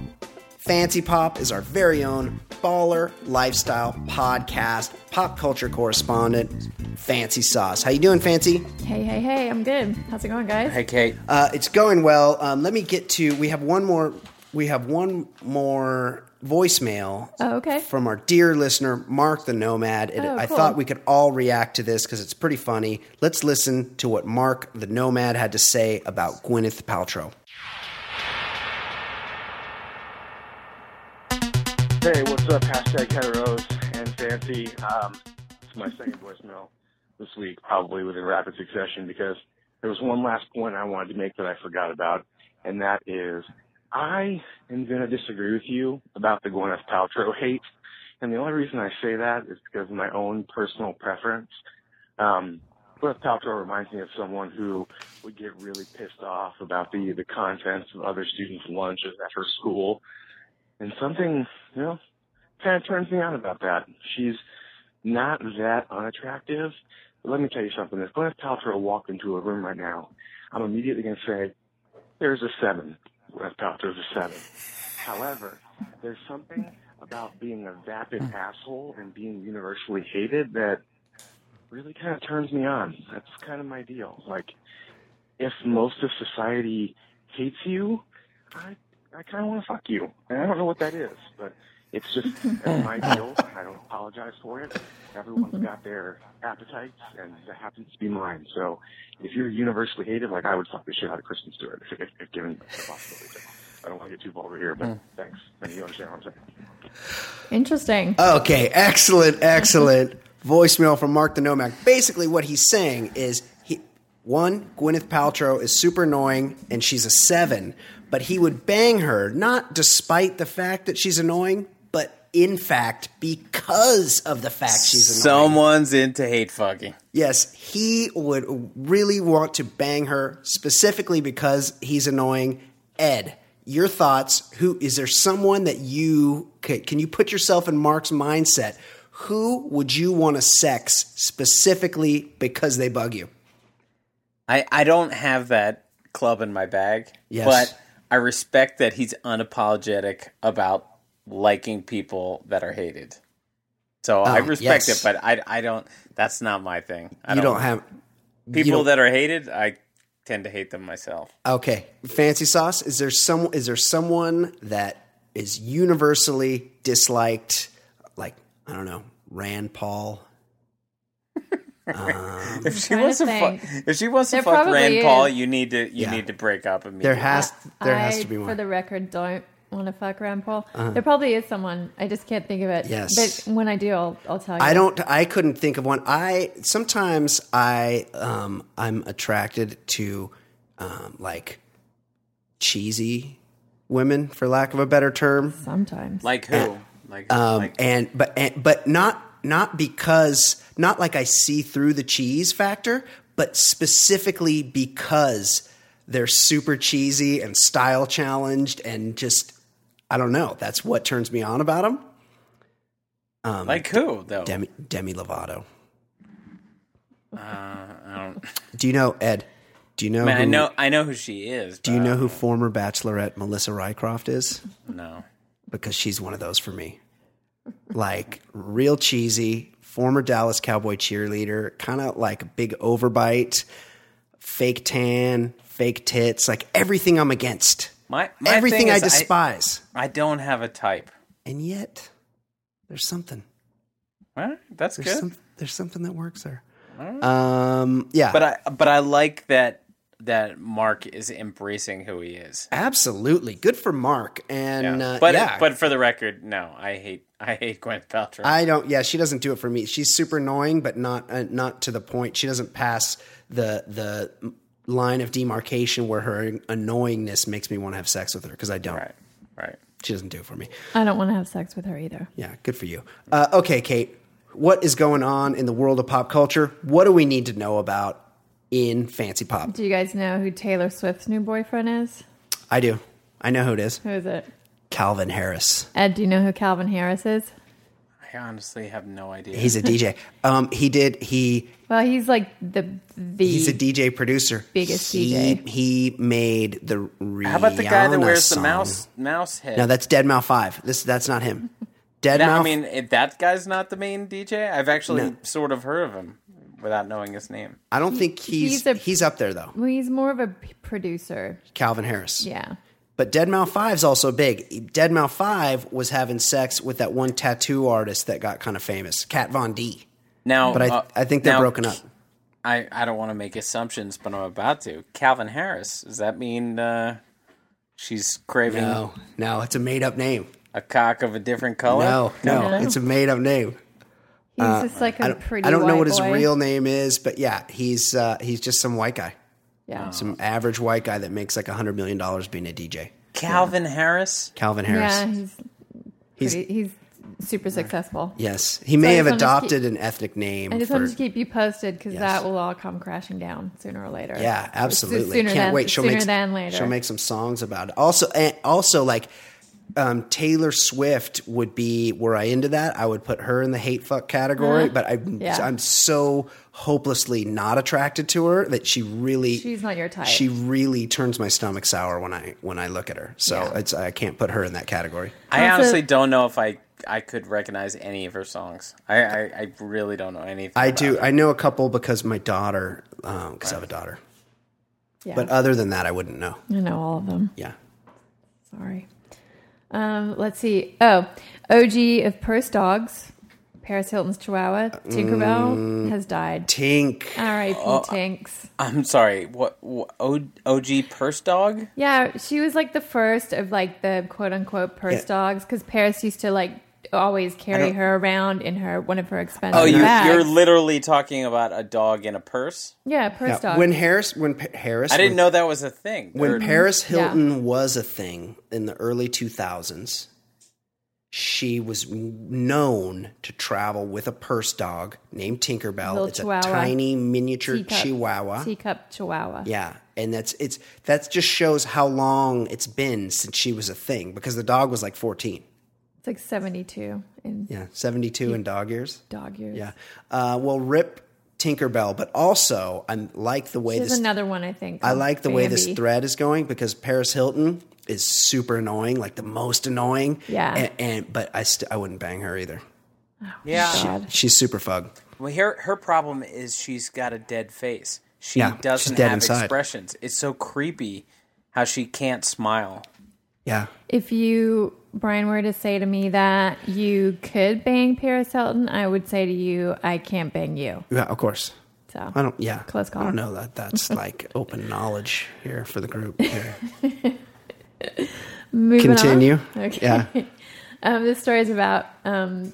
[SPEAKER 3] Fancy Pop is our very own baller lifestyle podcast pop culture correspondent Fancy Sauce. How you doing, Fancy?
[SPEAKER 2] Hey, hey, hey, I'm good. How's it going, guys?
[SPEAKER 1] Hey, Kate.
[SPEAKER 3] Uh, it's going well. Um, let me get to. We have one more. We have one more voicemail.
[SPEAKER 2] Oh, okay.
[SPEAKER 3] From our dear listener, Mark the Nomad. And
[SPEAKER 2] Oh,
[SPEAKER 3] I thought we could all react to this because it's pretty funny. Let's listen to what Mark the Nomad had to say about Gwyneth Paltrow.
[SPEAKER 5] Hey, what's up? Hashtag heteros and fancy. Um, it's my second voicemail this week, probably within rapid succession, because there was one last point I wanted to make that I forgot about, and that is I am going to disagree with you about the Gwyneth Paltrow hate. And the only reason I say that is because of my own personal preference. Um, Gwyneth Paltrow reminds me of someone who would get really pissed off about the, the contents of other students' lunches at her school. And something, you know, kind of turns me on about that. She's not that unattractive. But let me tell you something. If Gwyneth Paltrow walked into a room right now, I'm immediately going to say, there's a seven. Gwyneth Paltrow's a seven. However, there's something about being a vapid asshole and being universally hated that really kind of turns me on. That's kind of my deal. Like, if most of society hates you, I I kind of want to fuck you, and I don't know what that is, but it's just that's my deal. I don't apologize for it. Everyone's mm-hmm. got their appetites, and that happens to be mine. So, if you're universally hated, like I would fuck the shit out of Kristen Stewart if, if, if given the possibility. I don't want to get too vulgar here, but mm. thanks. And you understand what I'm saying.
[SPEAKER 2] Interesting.
[SPEAKER 3] Okay, excellent, excellent voicemail from Mark the Nomad. Basically, what he's saying is he one Gwyneth Paltrow is super annoying and she's a seven, but he would bang her not despite the fact that she's annoying, but in fact because of the fact she's annoying.
[SPEAKER 1] Someone's into hate fucking.
[SPEAKER 3] Yes, he would really want to bang her specifically because he's annoying. Ed, your thoughts? Who is there someone that you can, can you put yourself in Mark's mindset? Who would you want to sex specifically because they bug you?
[SPEAKER 1] I, I don't have that club in my bag,
[SPEAKER 3] Yes.
[SPEAKER 1] but I respect that he's unapologetic about liking people that are hated. So I
[SPEAKER 3] Oh,
[SPEAKER 1] respect
[SPEAKER 3] yes.
[SPEAKER 1] it, but I, I don't. That's not my thing. I
[SPEAKER 3] you don't have
[SPEAKER 1] people
[SPEAKER 3] don't-
[SPEAKER 1] that are hated. I tend to hate them myself.
[SPEAKER 3] Okay, fancy sauce. Is there some? Is there someone that is universally disliked? Like I don't know, Rand Paul.
[SPEAKER 1] Um, if she wants
[SPEAKER 2] to
[SPEAKER 1] to, fuck, if she wants to fuck
[SPEAKER 2] probably
[SPEAKER 1] Rand Paul, you need to you
[SPEAKER 3] Yeah.
[SPEAKER 1] need to break up immediately.
[SPEAKER 3] There has there has
[SPEAKER 2] I,
[SPEAKER 3] to be
[SPEAKER 2] For the record, don't want to fuck Rand Paul. There probably is someone. I just can't think of it.
[SPEAKER 3] Yes.
[SPEAKER 2] But when I do, I'll, I'll tell you.
[SPEAKER 3] I don't. I couldn't think of one. I sometimes I um I'm attracted to um like cheesy women, for lack of a better term.
[SPEAKER 2] Sometimes.
[SPEAKER 1] like who? Like,
[SPEAKER 3] Um,
[SPEAKER 1] like
[SPEAKER 3] and but and, but not not because not like I see through the cheese factor, but specifically because they're super cheesy and style challenged and just I don't know. That's what turns me on about them. Um,
[SPEAKER 1] like who though?
[SPEAKER 3] Demi Demi Lovato.
[SPEAKER 1] Uh, I don't.
[SPEAKER 3] Do you know Ed? Do you know?
[SPEAKER 1] I mean, I know I know who she is.
[SPEAKER 3] Do you know who former Bachelorette Melissa Rycroft is?
[SPEAKER 1] No.
[SPEAKER 3] Because she's one of those for me. Like real cheesy, former Dallas Cowboy cheerleader, kind of like a big overbite, fake tan, fake tits, like everything I'm against.
[SPEAKER 1] My, my
[SPEAKER 3] everything
[SPEAKER 1] thing
[SPEAKER 3] I despise.
[SPEAKER 1] I, I don't have a type.
[SPEAKER 3] and yet, there's something.
[SPEAKER 1] Well, that's
[SPEAKER 3] There's
[SPEAKER 1] good.
[SPEAKER 3] some, there's something that works there. Um, yeah,
[SPEAKER 1] But I but I like that that Mark is embracing who he is.
[SPEAKER 3] absolutely good for Mark. And
[SPEAKER 1] Yeah.
[SPEAKER 3] uh,
[SPEAKER 1] but
[SPEAKER 3] yeah,
[SPEAKER 1] but for the record, no, I hate I hate Gwyneth Paltrow.
[SPEAKER 3] I don't. Yeah, she doesn't do it for me. She's super annoying, but not uh, not to the point. She doesn't pass the the line of demarcation where her annoyingness makes me want to have sex with her because I don't.
[SPEAKER 1] right, right.
[SPEAKER 3] She doesn't do it for me.
[SPEAKER 2] I don't want to have sex with her either.
[SPEAKER 3] Yeah, good for you. Uh, okay, Kate, what is going on in the world of pop culture? What do we need to know about in fancy pop?
[SPEAKER 2] Do you guys know who Taylor Swift's new boyfriend is?
[SPEAKER 3] I do. I know who it is.
[SPEAKER 2] Who is it?
[SPEAKER 3] Calvin Harris.
[SPEAKER 2] Ed, do you know who Calvin Harris is?
[SPEAKER 1] I honestly have no idea.
[SPEAKER 3] He's a DJ. Um, he did. He
[SPEAKER 2] Well, he's like the the
[SPEAKER 3] he's a DJ producer.
[SPEAKER 2] Biggest
[SPEAKER 3] he,
[SPEAKER 2] DJ.
[SPEAKER 3] He made the Rihanna
[SPEAKER 1] How about the guy that wears the mouse mouse head?
[SPEAKER 3] No, that's Dead Mouse Five. This that's not him. Dead
[SPEAKER 1] No,
[SPEAKER 3] Mouse.
[SPEAKER 1] I mean, if that guy's not the main DJ, I've actually
[SPEAKER 3] No.
[SPEAKER 1] sort of heard of him without knowing his name.
[SPEAKER 3] I don't think he's
[SPEAKER 2] he's
[SPEAKER 3] he's, up there though.
[SPEAKER 2] well, he's more of a producer.
[SPEAKER 3] Calvin Harris.
[SPEAKER 2] Yeah.
[SPEAKER 3] But Dead Mouse Five's also big. Dead Mouse Five was having sex with that one tattoo artist that got kind of famous, Kat Von D.
[SPEAKER 1] Now,
[SPEAKER 3] But I
[SPEAKER 1] uh,
[SPEAKER 3] I think they're
[SPEAKER 1] now,
[SPEAKER 3] broken up.
[SPEAKER 1] I, I don't want to make assumptions, but I'm about to. Calvin Harris. Does that mean uh, she's craving
[SPEAKER 3] No, no, it's a made up name.
[SPEAKER 1] a cock of a different color?
[SPEAKER 3] No, no,
[SPEAKER 2] No.
[SPEAKER 3] it's a made up name.
[SPEAKER 2] He's just like a
[SPEAKER 3] I don't,
[SPEAKER 2] pretty
[SPEAKER 3] I don't know
[SPEAKER 2] white
[SPEAKER 3] what his real name is, but yeah, he's uh, he's just some white guy,
[SPEAKER 2] Yeah.
[SPEAKER 3] Um, some average white guy that makes like a hundred million dollars being a DJ.
[SPEAKER 1] Calvin Harris.
[SPEAKER 3] Calvin Harris.
[SPEAKER 2] Yeah, he's
[SPEAKER 3] He's-
[SPEAKER 2] pretty, he's super successful.
[SPEAKER 3] Yes, he may
[SPEAKER 2] I
[SPEAKER 3] have
[SPEAKER 2] just wanted to
[SPEAKER 3] adopted an ethnic name.
[SPEAKER 2] I just
[SPEAKER 3] for,
[SPEAKER 2] wanted to keep you posted because
[SPEAKER 3] Yes.
[SPEAKER 2] that will all come crashing down sooner or later.
[SPEAKER 3] yeah, absolutely.
[SPEAKER 2] Sooner
[SPEAKER 3] Can't
[SPEAKER 2] than,
[SPEAKER 3] wait. She'll
[SPEAKER 2] sooner
[SPEAKER 3] make
[SPEAKER 2] than later.
[SPEAKER 3] she'll make some songs about it. Also, and also like um, Taylor Swift would be were I into that, I would put her in the hate fuck category. But I'm
[SPEAKER 2] Yeah.
[SPEAKER 3] I'm so hopelessly not attracted to her that she really
[SPEAKER 2] She's not your type.
[SPEAKER 3] She really turns my stomach sour when I when I look at her. So
[SPEAKER 2] Yeah.
[SPEAKER 3] it's I can't put her in that category.
[SPEAKER 1] I
[SPEAKER 2] Also-
[SPEAKER 1] honestly don't know if I I could recognize any of her songs. I I, I really don't know anything.
[SPEAKER 3] I
[SPEAKER 1] about
[SPEAKER 3] do.
[SPEAKER 1] her.
[SPEAKER 3] I know a couple because my daughter, because I have a daughter.
[SPEAKER 2] yeah.
[SPEAKER 3] But other than that, I wouldn't know.
[SPEAKER 2] I know all of them.
[SPEAKER 3] Yeah.
[SPEAKER 2] Sorry. Um, let's see. Oh, OG of purse dogs, Paris Hilton's Chihuahua, Tinkerbell,
[SPEAKER 3] Mm.
[SPEAKER 2] has died.
[SPEAKER 3] Tink.
[SPEAKER 2] R.I.P.
[SPEAKER 1] Oh,
[SPEAKER 2] Tinks.
[SPEAKER 1] I'm sorry. What, what O- OG Purse Dog?
[SPEAKER 2] Yeah, she was like the first of like the quote unquote purse dogs because Paris used to like always carry her around in her one of her expensive
[SPEAKER 1] Oh, you,
[SPEAKER 2] bags.
[SPEAKER 1] you're literally talking about a dog in a purse.
[SPEAKER 2] yeah, purse
[SPEAKER 3] Yeah,
[SPEAKER 2] dog.
[SPEAKER 3] When Harris, when Pa- Harris,
[SPEAKER 1] I didn't
[SPEAKER 3] when-
[SPEAKER 1] know that was a thing.
[SPEAKER 3] when
[SPEAKER 1] Or-
[SPEAKER 3] Paris
[SPEAKER 2] Yeah.
[SPEAKER 3] Hilton was a thing in the early 2000s, she was known to travel with a purse dog named Tinkerbell.
[SPEAKER 2] Little
[SPEAKER 3] it's
[SPEAKER 2] chihuahua.
[SPEAKER 3] a tiny miniature
[SPEAKER 2] Teacup-
[SPEAKER 3] chihuahua.
[SPEAKER 2] teacup Chihuahua.
[SPEAKER 3] Yeah, and that's it's that just shows how long it's been since she was a thing because the dog was like 14.
[SPEAKER 2] It's like seventy two in
[SPEAKER 3] Yeah, 72 in dog years.
[SPEAKER 2] dog years.
[SPEAKER 3] Yeah. Uh, well, rip Tinkerbell, but also I like the way
[SPEAKER 2] There's
[SPEAKER 3] this is
[SPEAKER 2] another one I think.
[SPEAKER 3] I like the way this
[SPEAKER 2] Bambi.
[SPEAKER 3] thread is going because Paris Hilton is super annoying, like the most annoying.
[SPEAKER 2] Yeah.
[SPEAKER 3] And, and but I st- I wouldn't bang her either.
[SPEAKER 1] yeah.
[SPEAKER 2] God.
[SPEAKER 3] She's super fug.
[SPEAKER 1] Well, her her problem is she's got a dead face. She
[SPEAKER 3] Yeah, she's
[SPEAKER 1] doesn't
[SPEAKER 3] dead
[SPEAKER 1] have
[SPEAKER 3] inside.
[SPEAKER 1] expressions. It's so creepy how she can't smile.
[SPEAKER 3] Yeah.
[SPEAKER 2] If you, Brian, were to say to me that you could bang Paris Hilton, I would say to you, I can't bang you.
[SPEAKER 3] Yeah, of course.
[SPEAKER 2] So
[SPEAKER 3] I don't. Yeah,
[SPEAKER 2] Close call.
[SPEAKER 3] I don't know that. That's like open knowledge here for the group. Here.
[SPEAKER 2] Moving on.
[SPEAKER 3] Continue.
[SPEAKER 2] Okay.
[SPEAKER 3] Yeah.
[SPEAKER 2] Um, this story is about um,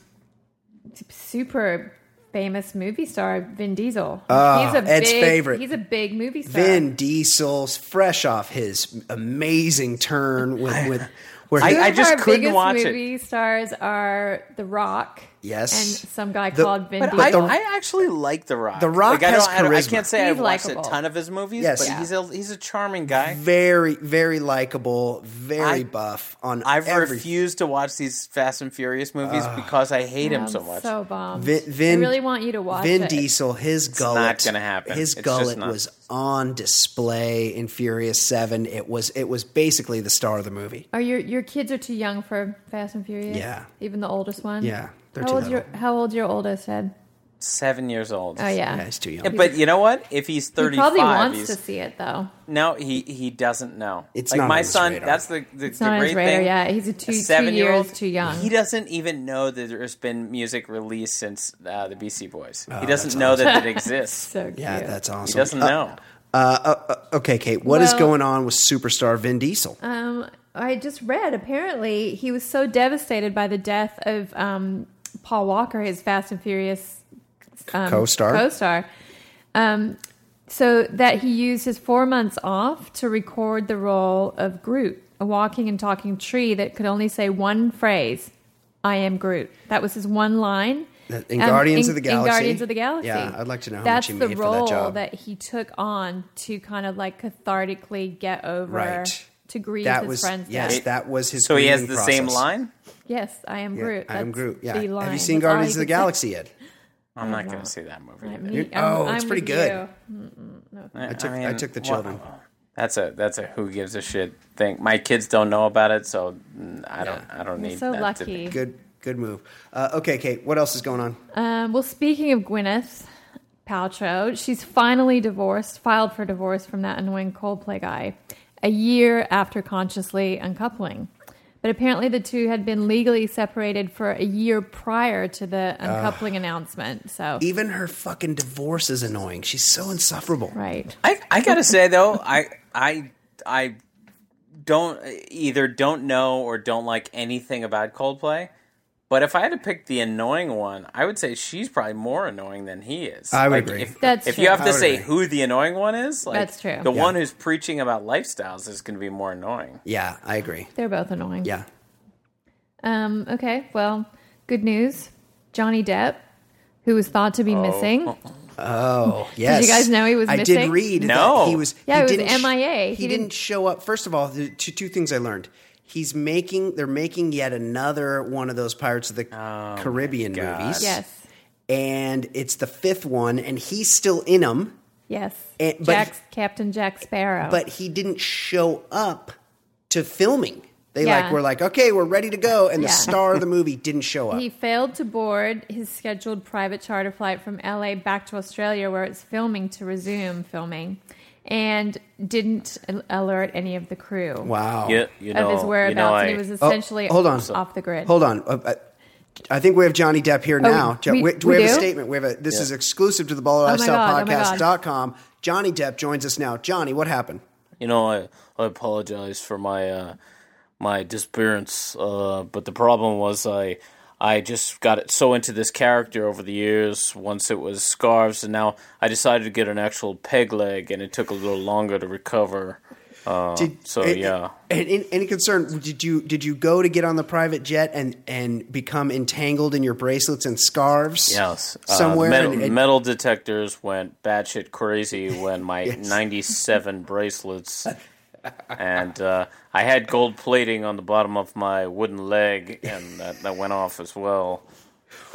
[SPEAKER 2] super famous movie star Vin Diesel.
[SPEAKER 3] Oh,
[SPEAKER 2] he's a
[SPEAKER 3] Ed's
[SPEAKER 2] big,
[SPEAKER 3] favorite.
[SPEAKER 2] He's a big movie star.
[SPEAKER 3] Vin Diesel's fresh off his amazing turn with with where
[SPEAKER 1] I-
[SPEAKER 3] he,
[SPEAKER 1] I just
[SPEAKER 2] our
[SPEAKER 1] couldn't
[SPEAKER 2] biggest
[SPEAKER 1] watch it.
[SPEAKER 2] movie stars are The Rock.
[SPEAKER 3] Yes.
[SPEAKER 2] And some guy
[SPEAKER 3] The-
[SPEAKER 2] called Vin
[SPEAKER 1] But
[SPEAKER 2] Diesel.
[SPEAKER 1] I,
[SPEAKER 3] the-
[SPEAKER 1] I actually like The Rock.
[SPEAKER 3] The Rock
[SPEAKER 1] like, I
[SPEAKER 3] has
[SPEAKER 1] don't, I, don't- I can't say
[SPEAKER 2] He's
[SPEAKER 1] I've watched
[SPEAKER 2] likable.
[SPEAKER 1] a ton of his movies,
[SPEAKER 3] Yes.
[SPEAKER 1] but
[SPEAKER 3] Yeah.
[SPEAKER 1] he's a he's a charming guy.
[SPEAKER 3] very very likable, very
[SPEAKER 1] I-
[SPEAKER 3] buff on
[SPEAKER 1] I've
[SPEAKER 3] every
[SPEAKER 1] refused to watch these Fast and Furious movies because I hate him so much.
[SPEAKER 2] So bummed.
[SPEAKER 3] Vin, Vin,
[SPEAKER 2] I really want you to watch
[SPEAKER 3] Vin
[SPEAKER 2] it.
[SPEAKER 3] Diesel, his gullet,
[SPEAKER 1] not gonna happen.
[SPEAKER 3] His
[SPEAKER 1] It's
[SPEAKER 3] gullet was on display in Furious Seven. It was it was basically the star of the movie.
[SPEAKER 2] Are your your kids are too young for Fast and Furious?
[SPEAKER 3] Yeah.
[SPEAKER 2] Even the oldest one.
[SPEAKER 3] Yeah, they're
[SPEAKER 2] How
[SPEAKER 3] too
[SPEAKER 2] old's your. How old's your oldest, Ed?
[SPEAKER 1] Seven years old.
[SPEAKER 2] Oh yeah.
[SPEAKER 3] Yeah, he's too young.
[SPEAKER 1] Yeah, But you know what? If he's thirty,
[SPEAKER 2] he
[SPEAKER 1] thirty
[SPEAKER 2] probably wants
[SPEAKER 1] he's
[SPEAKER 2] to see it though.
[SPEAKER 1] no. He he doesn't know.
[SPEAKER 3] It's
[SPEAKER 1] like
[SPEAKER 3] not
[SPEAKER 1] my
[SPEAKER 3] on his
[SPEAKER 1] son.
[SPEAKER 3] radar.
[SPEAKER 1] That's the the,
[SPEAKER 2] It's
[SPEAKER 1] the
[SPEAKER 2] not on
[SPEAKER 1] great
[SPEAKER 2] his radar.
[SPEAKER 1] thing.
[SPEAKER 2] Yeah, he's a two, two
[SPEAKER 1] seven-year-old,
[SPEAKER 2] years too young.
[SPEAKER 1] He doesn't even know that there's been music released since uh, the Beastie Boys. he
[SPEAKER 3] Oh, that's
[SPEAKER 1] doesn't know that it exists.
[SPEAKER 2] so cute.
[SPEAKER 3] yeah, that's awesome.
[SPEAKER 1] he doesn't
[SPEAKER 3] Uh,
[SPEAKER 1] know.
[SPEAKER 3] Uh, uh, uh, okay, Kate, what is
[SPEAKER 2] Well-
[SPEAKER 3] going on with superstar Vin Diesel?
[SPEAKER 2] Um, I just read apparently he was so devastated by the death of um, Paul Walker, his Fast and Furious um,
[SPEAKER 3] Co-star?
[SPEAKER 2] co-star, um, so that he used his four months off to record the role of Groot, a walking and talking tree that could only say one phrase: "I am Groot." That was his one line.
[SPEAKER 3] In
[SPEAKER 2] Um,
[SPEAKER 3] Guardians
[SPEAKER 2] in-
[SPEAKER 3] of the
[SPEAKER 2] in
[SPEAKER 3] Galaxy?
[SPEAKER 2] Guardians of the Galaxy.
[SPEAKER 3] Yeah, I'd like to know how
[SPEAKER 2] That's
[SPEAKER 3] much he
[SPEAKER 2] the
[SPEAKER 3] made for
[SPEAKER 2] role
[SPEAKER 3] that job.
[SPEAKER 2] he took on to kind of like cathartically get over
[SPEAKER 3] Right.
[SPEAKER 2] To grieve
[SPEAKER 3] that
[SPEAKER 2] his
[SPEAKER 3] was
[SPEAKER 2] friend's
[SPEAKER 3] yes,
[SPEAKER 2] death.
[SPEAKER 3] that was his.
[SPEAKER 1] So he has the
[SPEAKER 3] grieving
[SPEAKER 1] same line.
[SPEAKER 2] Yes, I am
[SPEAKER 3] Yeah,
[SPEAKER 2] Groot.
[SPEAKER 3] I am
[SPEAKER 2] That's
[SPEAKER 3] Groot. Yeah.
[SPEAKER 2] the
[SPEAKER 3] Have you seen
[SPEAKER 2] That's
[SPEAKER 3] Guardians
[SPEAKER 2] he
[SPEAKER 3] of the. Galaxy yet?
[SPEAKER 1] I'm not going to see that movie.
[SPEAKER 2] Me-
[SPEAKER 3] Oh,
[SPEAKER 2] I'm-
[SPEAKER 3] it's
[SPEAKER 2] I'm
[SPEAKER 3] pretty good.
[SPEAKER 2] you.
[SPEAKER 1] I,
[SPEAKER 3] took- I took the children.
[SPEAKER 1] That's a that's a who gives a shit thing. My kids don't know about it, so mm, I don't I don't
[SPEAKER 2] You're
[SPEAKER 1] need
[SPEAKER 2] so
[SPEAKER 1] that
[SPEAKER 2] lucky.
[SPEAKER 1] be-
[SPEAKER 3] Good, good move. Uh, okay, Kate, what else is going on?
[SPEAKER 2] Um, well, speaking of Gwyneth Paltrow, she's finally divorced, filed for divorce from that annoying Coldplay guy, a year after consciously uncoupling. But apparently, the two had been legally separated for a year prior to the uncoupling announcement. So,
[SPEAKER 3] Even her fucking divorce is annoying. She's so insufferable.
[SPEAKER 2] right.
[SPEAKER 1] I I gotta say though, I I I don't either don't know or don't like anything about Coldplay. But if I had to pick the annoying one, I would say she's probably more annoying than he is.
[SPEAKER 3] I would
[SPEAKER 1] Like,
[SPEAKER 3] agree.
[SPEAKER 1] If,
[SPEAKER 2] That's
[SPEAKER 1] if
[SPEAKER 2] true.
[SPEAKER 1] you have to say
[SPEAKER 3] agree.
[SPEAKER 1] who the annoying one is, like,
[SPEAKER 2] That's true.
[SPEAKER 1] The
[SPEAKER 3] Yeah.
[SPEAKER 1] one who's preaching about lifestyles is going to be more annoying.
[SPEAKER 3] Yeah, I agree.
[SPEAKER 2] They're both annoying.
[SPEAKER 3] Yeah.
[SPEAKER 2] Um, okay, well, good news. Johnny Depp, who was thought to be missing.
[SPEAKER 3] Oh, yes.
[SPEAKER 2] Did you guys know he was
[SPEAKER 3] I
[SPEAKER 2] missing?
[SPEAKER 3] did read
[SPEAKER 1] No.
[SPEAKER 3] that he was.
[SPEAKER 2] Yeah, he was
[SPEAKER 3] didn't sh-
[SPEAKER 2] MIA.
[SPEAKER 3] He,
[SPEAKER 2] He
[SPEAKER 3] didn't
[SPEAKER 2] didn't-
[SPEAKER 3] show up. First of all, the two, two things I learned. He's making they're making yet another one of those Pirates of the
[SPEAKER 1] Oh
[SPEAKER 3] Caribbean movies.
[SPEAKER 2] Yes.
[SPEAKER 3] and it's the fifth one, and he's still in them,
[SPEAKER 2] Yes.
[SPEAKER 3] And- but-
[SPEAKER 2] Jack, Captain Jack Sparrow.
[SPEAKER 3] but he didn't show up to filming. They
[SPEAKER 2] Yeah.
[SPEAKER 3] like were like, okay, we're ready to go, and the
[SPEAKER 2] Yeah.
[SPEAKER 3] star of the movie didn't show up.
[SPEAKER 2] He failed to board his scheduled private charter flight from LA back to Australia, where it's filming to resume filming, and didn't alert any of the crew
[SPEAKER 3] wow.
[SPEAKER 1] You, you know,
[SPEAKER 2] of his whereabouts.
[SPEAKER 1] you know,
[SPEAKER 2] and he was
[SPEAKER 3] Oh,
[SPEAKER 2] essentially
[SPEAKER 3] hold on.
[SPEAKER 2] off the grid.
[SPEAKER 3] Hold on. Uh, uh, I think we have Johnny Depp here now.
[SPEAKER 2] Oh, we-
[SPEAKER 3] we, do we,
[SPEAKER 2] we
[SPEAKER 3] have a statement. We have a. This is exclusive to the Baller Lifestyle
[SPEAKER 2] God, oh my God.
[SPEAKER 3] Podcast.com. Johnny Depp joins us now. Johnny, what happened?
[SPEAKER 1] you know, I, I apologize for my uh, my disappearance, uh, but the problem was I I just got it so into this character over the years. Once it was scarves, and now I decided to get an actual peg leg, and it took a little longer to recover. Uh, so
[SPEAKER 3] and-
[SPEAKER 1] yeah,
[SPEAKER 3] And, and, any concern? Did you did you go to get on the private jet and and become entangled in your bracelets and scarves?
[SPEAKER 1] yes.
[SPEAKER 3] somewhere.
[SPEAKER 1] uh, metal,
[SPEAKER 3] and- and-
[SPEAKER 1] metal detectors went batshit crazy when my ninety-seven bracelets. And uh, I had gold plating on the bottom of my wooden leg, and that, that went off as well.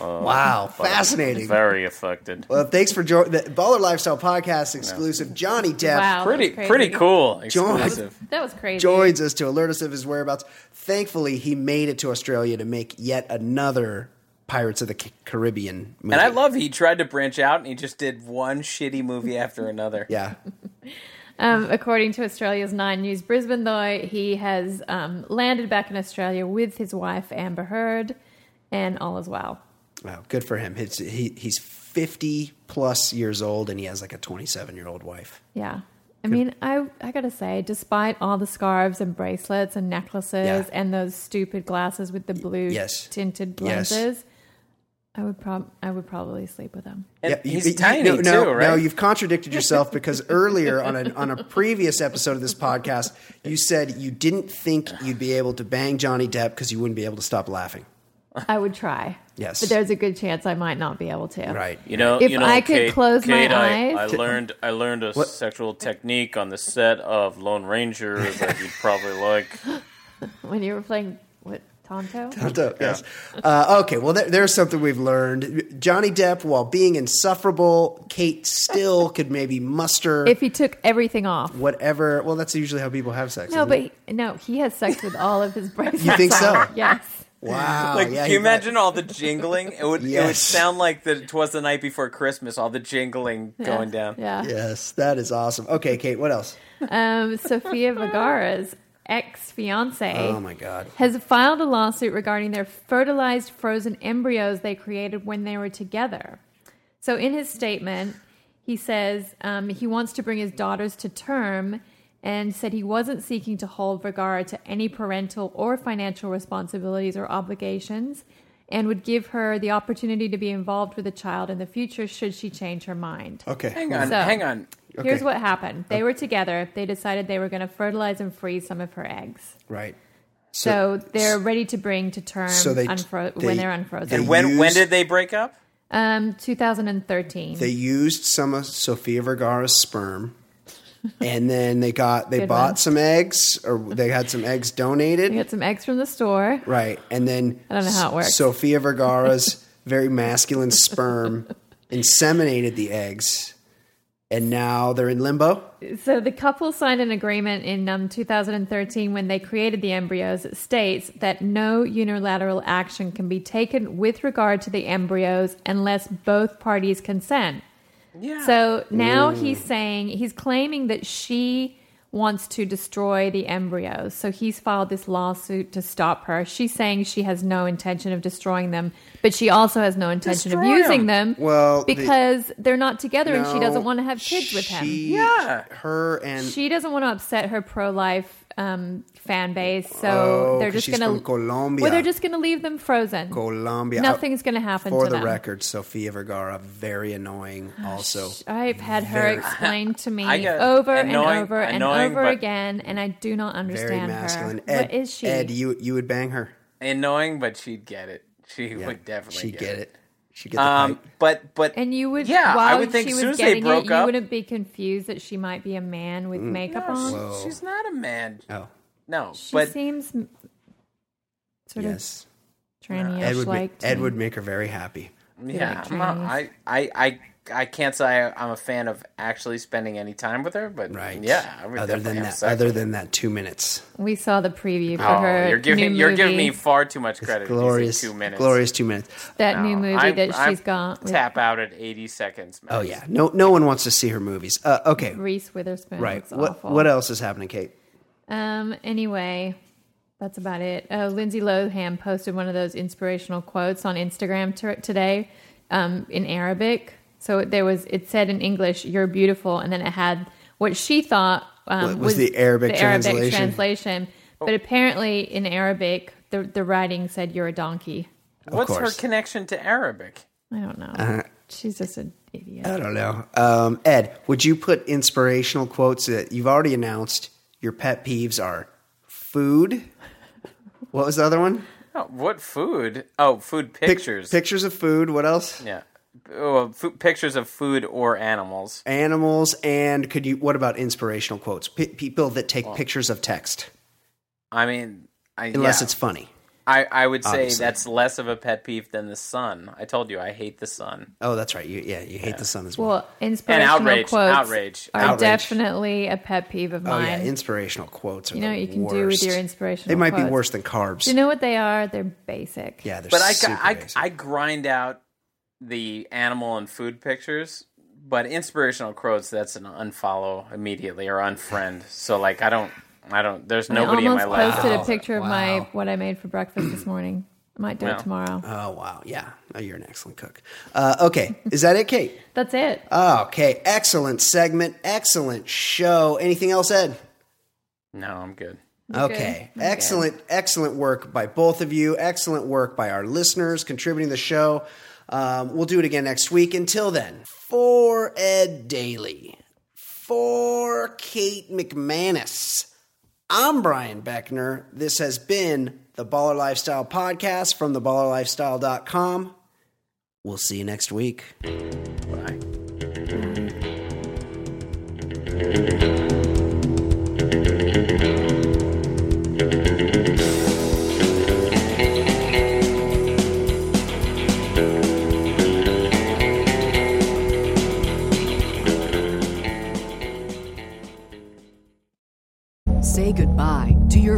[SPEAKER 3] wow, fascinating.
[SPEAKER 1] Very affected.
[SPEAKER 3] Well, thanks for joining the Baller Lifestyle Podcast exclusive. Johnny Depp
[SPEAKER 2] Wow,
[SPEAKER 1] pretty pretty cool.
[SPEAKER 3] John-
[SPEAKER 1] Exclusive.
[SPEAKER 2] That was crazy.
[SPEAKER 3] joins us to alert us of his whereabouts. Thankfully, he made it to Australia to make yet another Pirates of the Caribbean movie.
[SPEAKER 1] And I love he tried to branch out and he just did one shitty movie after another.
[SPEAKER 3] yeah.
[SPEAKER 2] Um, according to Australia's Nine News Brisbane, though, he has um, landed back in Australia with his wife Amber Heard, and all is well.
[SPEAKER 3] Wow, good for him. It's, he, he's 50 plus years old and he has like a 27 year old wife.
[SPEAKER 2] Yeah. I mean, I I gotta say, despite all the scarves and bracelets and necklaces
[SPEAKER 3] Yeah.
[SPEAKER 2] and those stupid glasses with the blue
[SPEAKER 3] Yes.
[SPEAKER 2] tinted
[SPEAKER 3] Yes.
[SPEAKER 2] Lenses, I would prob I would probably sleep with him.
[SPEAKER 1] And
[SPEAKER 3] Yeah,
[SPEAKER 1] he's
[SPEAKER 3] you-
[SPEAKER 1] tiny
[SPEAKER 3] no,
[SPEAKER 1] too,
[SPEAKER 3] no,
[SPEAKER 1] right?
[SPEAKER 3] No, you've contradicted yourself because earlier on a, on a previous episode of this podcast, you said you didn't think you'd be able to bang Johnny Depp because you wouldn't be able to stop laughing.
[SPEAKER 2] I would try.
[SPEAKER 3] Yes.
[SPEAKER 2] But there's a good chance I might not be able to.
[SPEAKER 3] Right.
[SPEAKER 1] You know,
[SPEAKER 2] If
[SPEAKER 1] you know,
[SPEAKER 2] I could
[SPEAKER 1] Kate,
[SPEAKER 2] close my
[SPEAKER 1] Kate, I, I
[SPEAKER 2] eyes-
[SPEAKER 1] learned I learned a sexual technique on the set of Lone Ranger that you'd probably like.
[SPEAKER 2] When you were playing what Tonto?
[SPEAKER 3] Tonto, yes. Uh, okay, well, there, there's something we've learned. Johnny Depp, while being insufferable, Kate still could maybe muster
[SPEAKER 2] If he took everything off.
[SPEAKER 3] whatever. Well, that's usually how people have sex.
[SPEAKER 2] No, but he, no, he has sex with all of his bracelets.
[SPEAKER 3] You think so?
[SPEAKER 2] Yes.
[SPEAKER 3] wow.
[SPEAKER 1] Like,
[SPEAKER 3] yeah,
[SPEAKER 1] can you imagine all the jingling? It would it would sound like that it was the night before Christmas. All the jingling going down.
[SPEAKER 2] Yeah.
[SPEAKER 3] Yes, that is awesome. Okay, Kate, what else?
[SPEAKER 2] Um, Sofia Vergara's ex fiance
[SPEAKER 3] Oh my God.
[SPEAKER 2] has filed a lawsuit regarding their fertilized frozen embryos they created when they were together. So, in his statement, he says um, he wants to bring his daughters to term and said he wasn't seeking to hold Vergara to any parental or financial responsibilities or obligations and would give her the opportunity to be involved with the child in the future should she change her mind.
[SPEAKER 3] Okay.
[SPEAKER 1] Hang on,
[SPEAKER 2] So-
[SPEAKER 1] hang on.
[SPEAKER 2] Here's what happened. They were together. They decided they were going to fertilize and freeze some of her eggs.
[SPEAKER 3] Right.
[SPEAKER 2] So, they're ready to bring to term
[SPEAKER 3] So they-
[SPEAKER 2] unfro-
[SPEAKER 3] they-
[SPEAKER 2] when they're unfrozen.
[SPEAKER 3] they-
[SPEAKER 1] And when when did they break up?
[SPEAKER 2] um, 2013.
[SPEAKER 3] They used some of Sofia Vergara's sperm, and then they got they
[SPEAKER 2] Good
[SPEAKER 3] bought
[SPEAKER 2] one.
[SPEAKER 3] some eggs, or they had some eggs donated.
[SPEAKER 2] we got some eggs from the store.
[SPEAKER 3] Right, and then
[SPEAKER 2] I don't know how it works.
[SPEAKER 3] Sofia Vergara's very masculine sperm inseminated the eggs, and now they're in limbo.
[SPEAKER 2] So the couple signed an agreement in um, 2013 when they created the embryos. It states that no unilateral action can be taken with regard to the embryos unless both parties consent.
[SPEAKER 1] Yeah.
[SPEAKER 2] So now he's saying he's claiming that she wants to destroy the embryos. So he's filed this lawsuit to stop her. She's saying she has no intention of destroying them, but she also has no intention
[SPEAKER 1] Destroy
[SPEAKER 2] of using them.
[SPEAKER 3] Well, the-
[SPEAKER 2] because they're not together and she doesn't want to have kids with him.
[SPEAKER 1] Yeah.
[SPEAKER 3] her and
[SPEAKER 2] She doesn't want to upset her pro-life um, fan base, so
[SPEAKER 3] Oh,
[SPEAKER 2] they're
[SPEAKER 3] 'cause
[SPEAKER 2] just
[SPEAKER 3] she's
[SPEAKER 2] going
[SPEAKER 3] from Colombia.
[SPEAKER 2] Well, they're just going to leave them frozen.
[SPEAKER 3] Colombia.
[SPEAKER 2] Nothing's going to happen
[SPEAKER 3] For
[SPEAKER 2] to
[SPEAKER 3] the
[SPEAKER 2] them.
[SPEAKER 3] record, Sofia Vergara, very annoying. Also,
[SPEAKER 2] I've had her
[SPEAKER 3] Very-
[SPEAKER 2] explain to me
[SPEAKER 1] I get-
[SPEAKER 2] over and
[SPEAKER 1] annoying-
[SPEAKER 2] over and
[SPEAKER 1] annoying,
[SPEAKER 2] over again, and I do not
[SPEAKER 3] very
[SPEAKER 2] understand
[SPEAKER 3] masculine.
[SPEAKER 2] her.
[SPEAKER 3] Ed,
[SPEAKER 2] what is she?
[SPEAKER 3] Ed, you you would bang her.
[SPEAKER 1] Annoying, but she'd get it. She
[SPEAKER 3] Yeah,
[SPEAKER 1] would definitely
[SPEAKER 3] She'd
[SPEAKER 1] get,
[SPEAKER 3] get
[SPEAKER 1] it.
[SPEAKER 3] it. She'd get the
[SPEAKER 1] Um, but but
[SPEAKER 2] and you would,
[SPEAKER 1] Yeah, I would think
[SPEAKER 2] she
[SPEAKER 1] as
[SPEAKER 2] was
[SPEAKER 1] soon as they broke
[SPEAKER 2] it, you wouldn't be confused that she might be a man with makeup
[SPEAKER 1] No,
[SPEAKER 2] on.
[SPEAKER 1] she- she's not a man.
[SPEAKER 3] Oh,
[SPEAKER 1] No,
[SPEAKER 2] She
[SPEAKER 1] but
[SPEAKER 2] seems sort
[SPEAKER 3] Yes.
[SPEAKER 2] of tranny-ish
[SPEAKER 3] Ed would,
[SPEAKER 2] like.
[SPEAKER 3] make, Ed would make her very happy.
[SPEAKER 1] yeah,
[SPEAKER 2] like
[SPEAKER 1] I'm not. I, I, I, I can't say I'm a fan of actually spending any time with her, but
[SPEAKER 3] Right.
[SPEAKER 1] yeah, I would
[SPEAKER 3] Other than that,
[SPEAKER 1] sex
[SPEAKER 3] other than that two minutes.
[SPEAKER 2] We saw the preview for
[SPEAKER 1] Oh,
[SPEAKER 2] her.
[SPEAKER 1] you're giving
[SPEAKER 2] new
[SPEAKER 1] you're giving me far too much credit. if you say
[SPEAKER 3] Glorious,
[SPEAKER 1] two minutes.
[SPEAKER 3] glorious two minutes.
[SPEAKER 2] that new movie
[SPEAKER 1] I-
[SPEAKER 2] that
[SPEAKER 1] I
[SPEAKER 2] she's got with
[SPEAKER 1] Tap out at 80 seconds.
[SPEAKER 3] Oh yeah, no, no one wants to see her movies. Uh, okay,
[SPEAKER 2] Reese Witherspoon.
[SPEAKER 3] right.
[SPEAKER 2] It's
[SPEAKER 3] What
[SPEAKER 2] awful.
[SPEAKER 3] what else is happening, Kate?
[SPEAKER 2] Um. Anyway, that's about it. Uh, Lindsay Lohan posted one of those inspirational quotes on Instagram t- today, um, in Arabic. So there was it said in English, "You're beautiful," and then it had what she thought um,
[SPEAKER 3] What was the Arabic
[SPEAKER 2] the Arabic
[SPEAKER 3] translation?
[SPEAKER 2] translation. But apparently, in Arabic, the the writing said, "You're a donkey."
[SPEAKER 1] What's her connection to Arabic?
[SPEAKER 2] I don't know.
[SPEAKER 3] Uh-huh.
[SPEAKER 2] She's just an idiot.
[SPEAKER 3] I don't know. Um, Ed, would you put inspirational quotes that you've already announced? Your pet peeves are food. What was the other one?
[SPEAKER 1] Oh, what food? Oh, food
[SPEAKER 3] Pic-
[SPEAKER 1] pictures.
[SPEAKER 3] pictures of food. What else?
[SPEAKER 1] yeah. Oh, fu- pictures of food or animals.
[SPEAKER 3] Animals. And could you? What about inspirational quotes? P- people that take pictures of text,
[SPEAKER 1] I mean, I,
[SPEAKER 3] unless
[SPEAKER 1] yeah.
[SPEAKER 3] it's funny.
[SPEAKER 1] I, I would say
[SPEAKER 3] Obviously.
[SPEAKER 1] that's less of a pet peeve than the sun. I told you I hate the sun.
[SPEAKER 3] Oh, that's right. You, yeah, you hate the sun as well.
[SPEAKER 2] Well, inspirational
[SPEAKER 1] outrage,
[SPEAKER 2] quotes
[SPEAKER 1] outrage,
[SPEAKER 2] are
[SPEAKER 3] outrage.
[SPEAKER 2] definitely a pet peeve of
[SPEAKER 3] oh,
[SPEAKER 2] mine. oh mine.
[SPEAKER 3] yeah, inspirational quotes are
[SPEAKER 2] you know
[SPEAKER 3] the
[SPEAKER 2] what you can
[SPEAKER 3] worst.
[SPEAKER 2] do with your inspirational
[SPEAKER 3] They might be worse than carbs.
[SPEAKER 2] Do you know what they are? They're basic.
[SPEAKER 3] yeah, they're
[SPEAKER 1] But I, I,
[SPEAKER 3] basic.
[SPEAKER 1] I grind out the animal and food pictures. But inspirational quotes, that's an unfollow immediately or unfriend. So like I don't, I don't. There's nobody
[SPEAKER 2] I
[SPEAKER 1] in my
[SPEAKER 2] almost posted a picture of my what I made for breakfast this morning. I might do
[SPEAKER 1] Well.
[SPEAKER 2] it tomorrow.
[SPEAKER 3] Oh wow, yeah. Oh, you're an excellent cook. Uh, okay, is that it, Kate?
[SPEAKER 2] That's it.
[SPEAKER 3] Okay, excellent segment, excellent show. Anything else, Ed?
[SPEAKER 1] No, I'm good.
[SPEAKER 3] Okay,
[SPEAKER 2] Okay.
[SPEAKER 3] excellent, excellent work by both of you. Excellent work by our listeners contributing to the show. Um, we'll do it again next week. Until then, for Ed Daly, for Kate McManus, I'm Brian Beckner. This has been the Baller Lifestyle Podcast from theballerlifestyle.com. We'll see you next week.
[SPEAKER 1] Bye.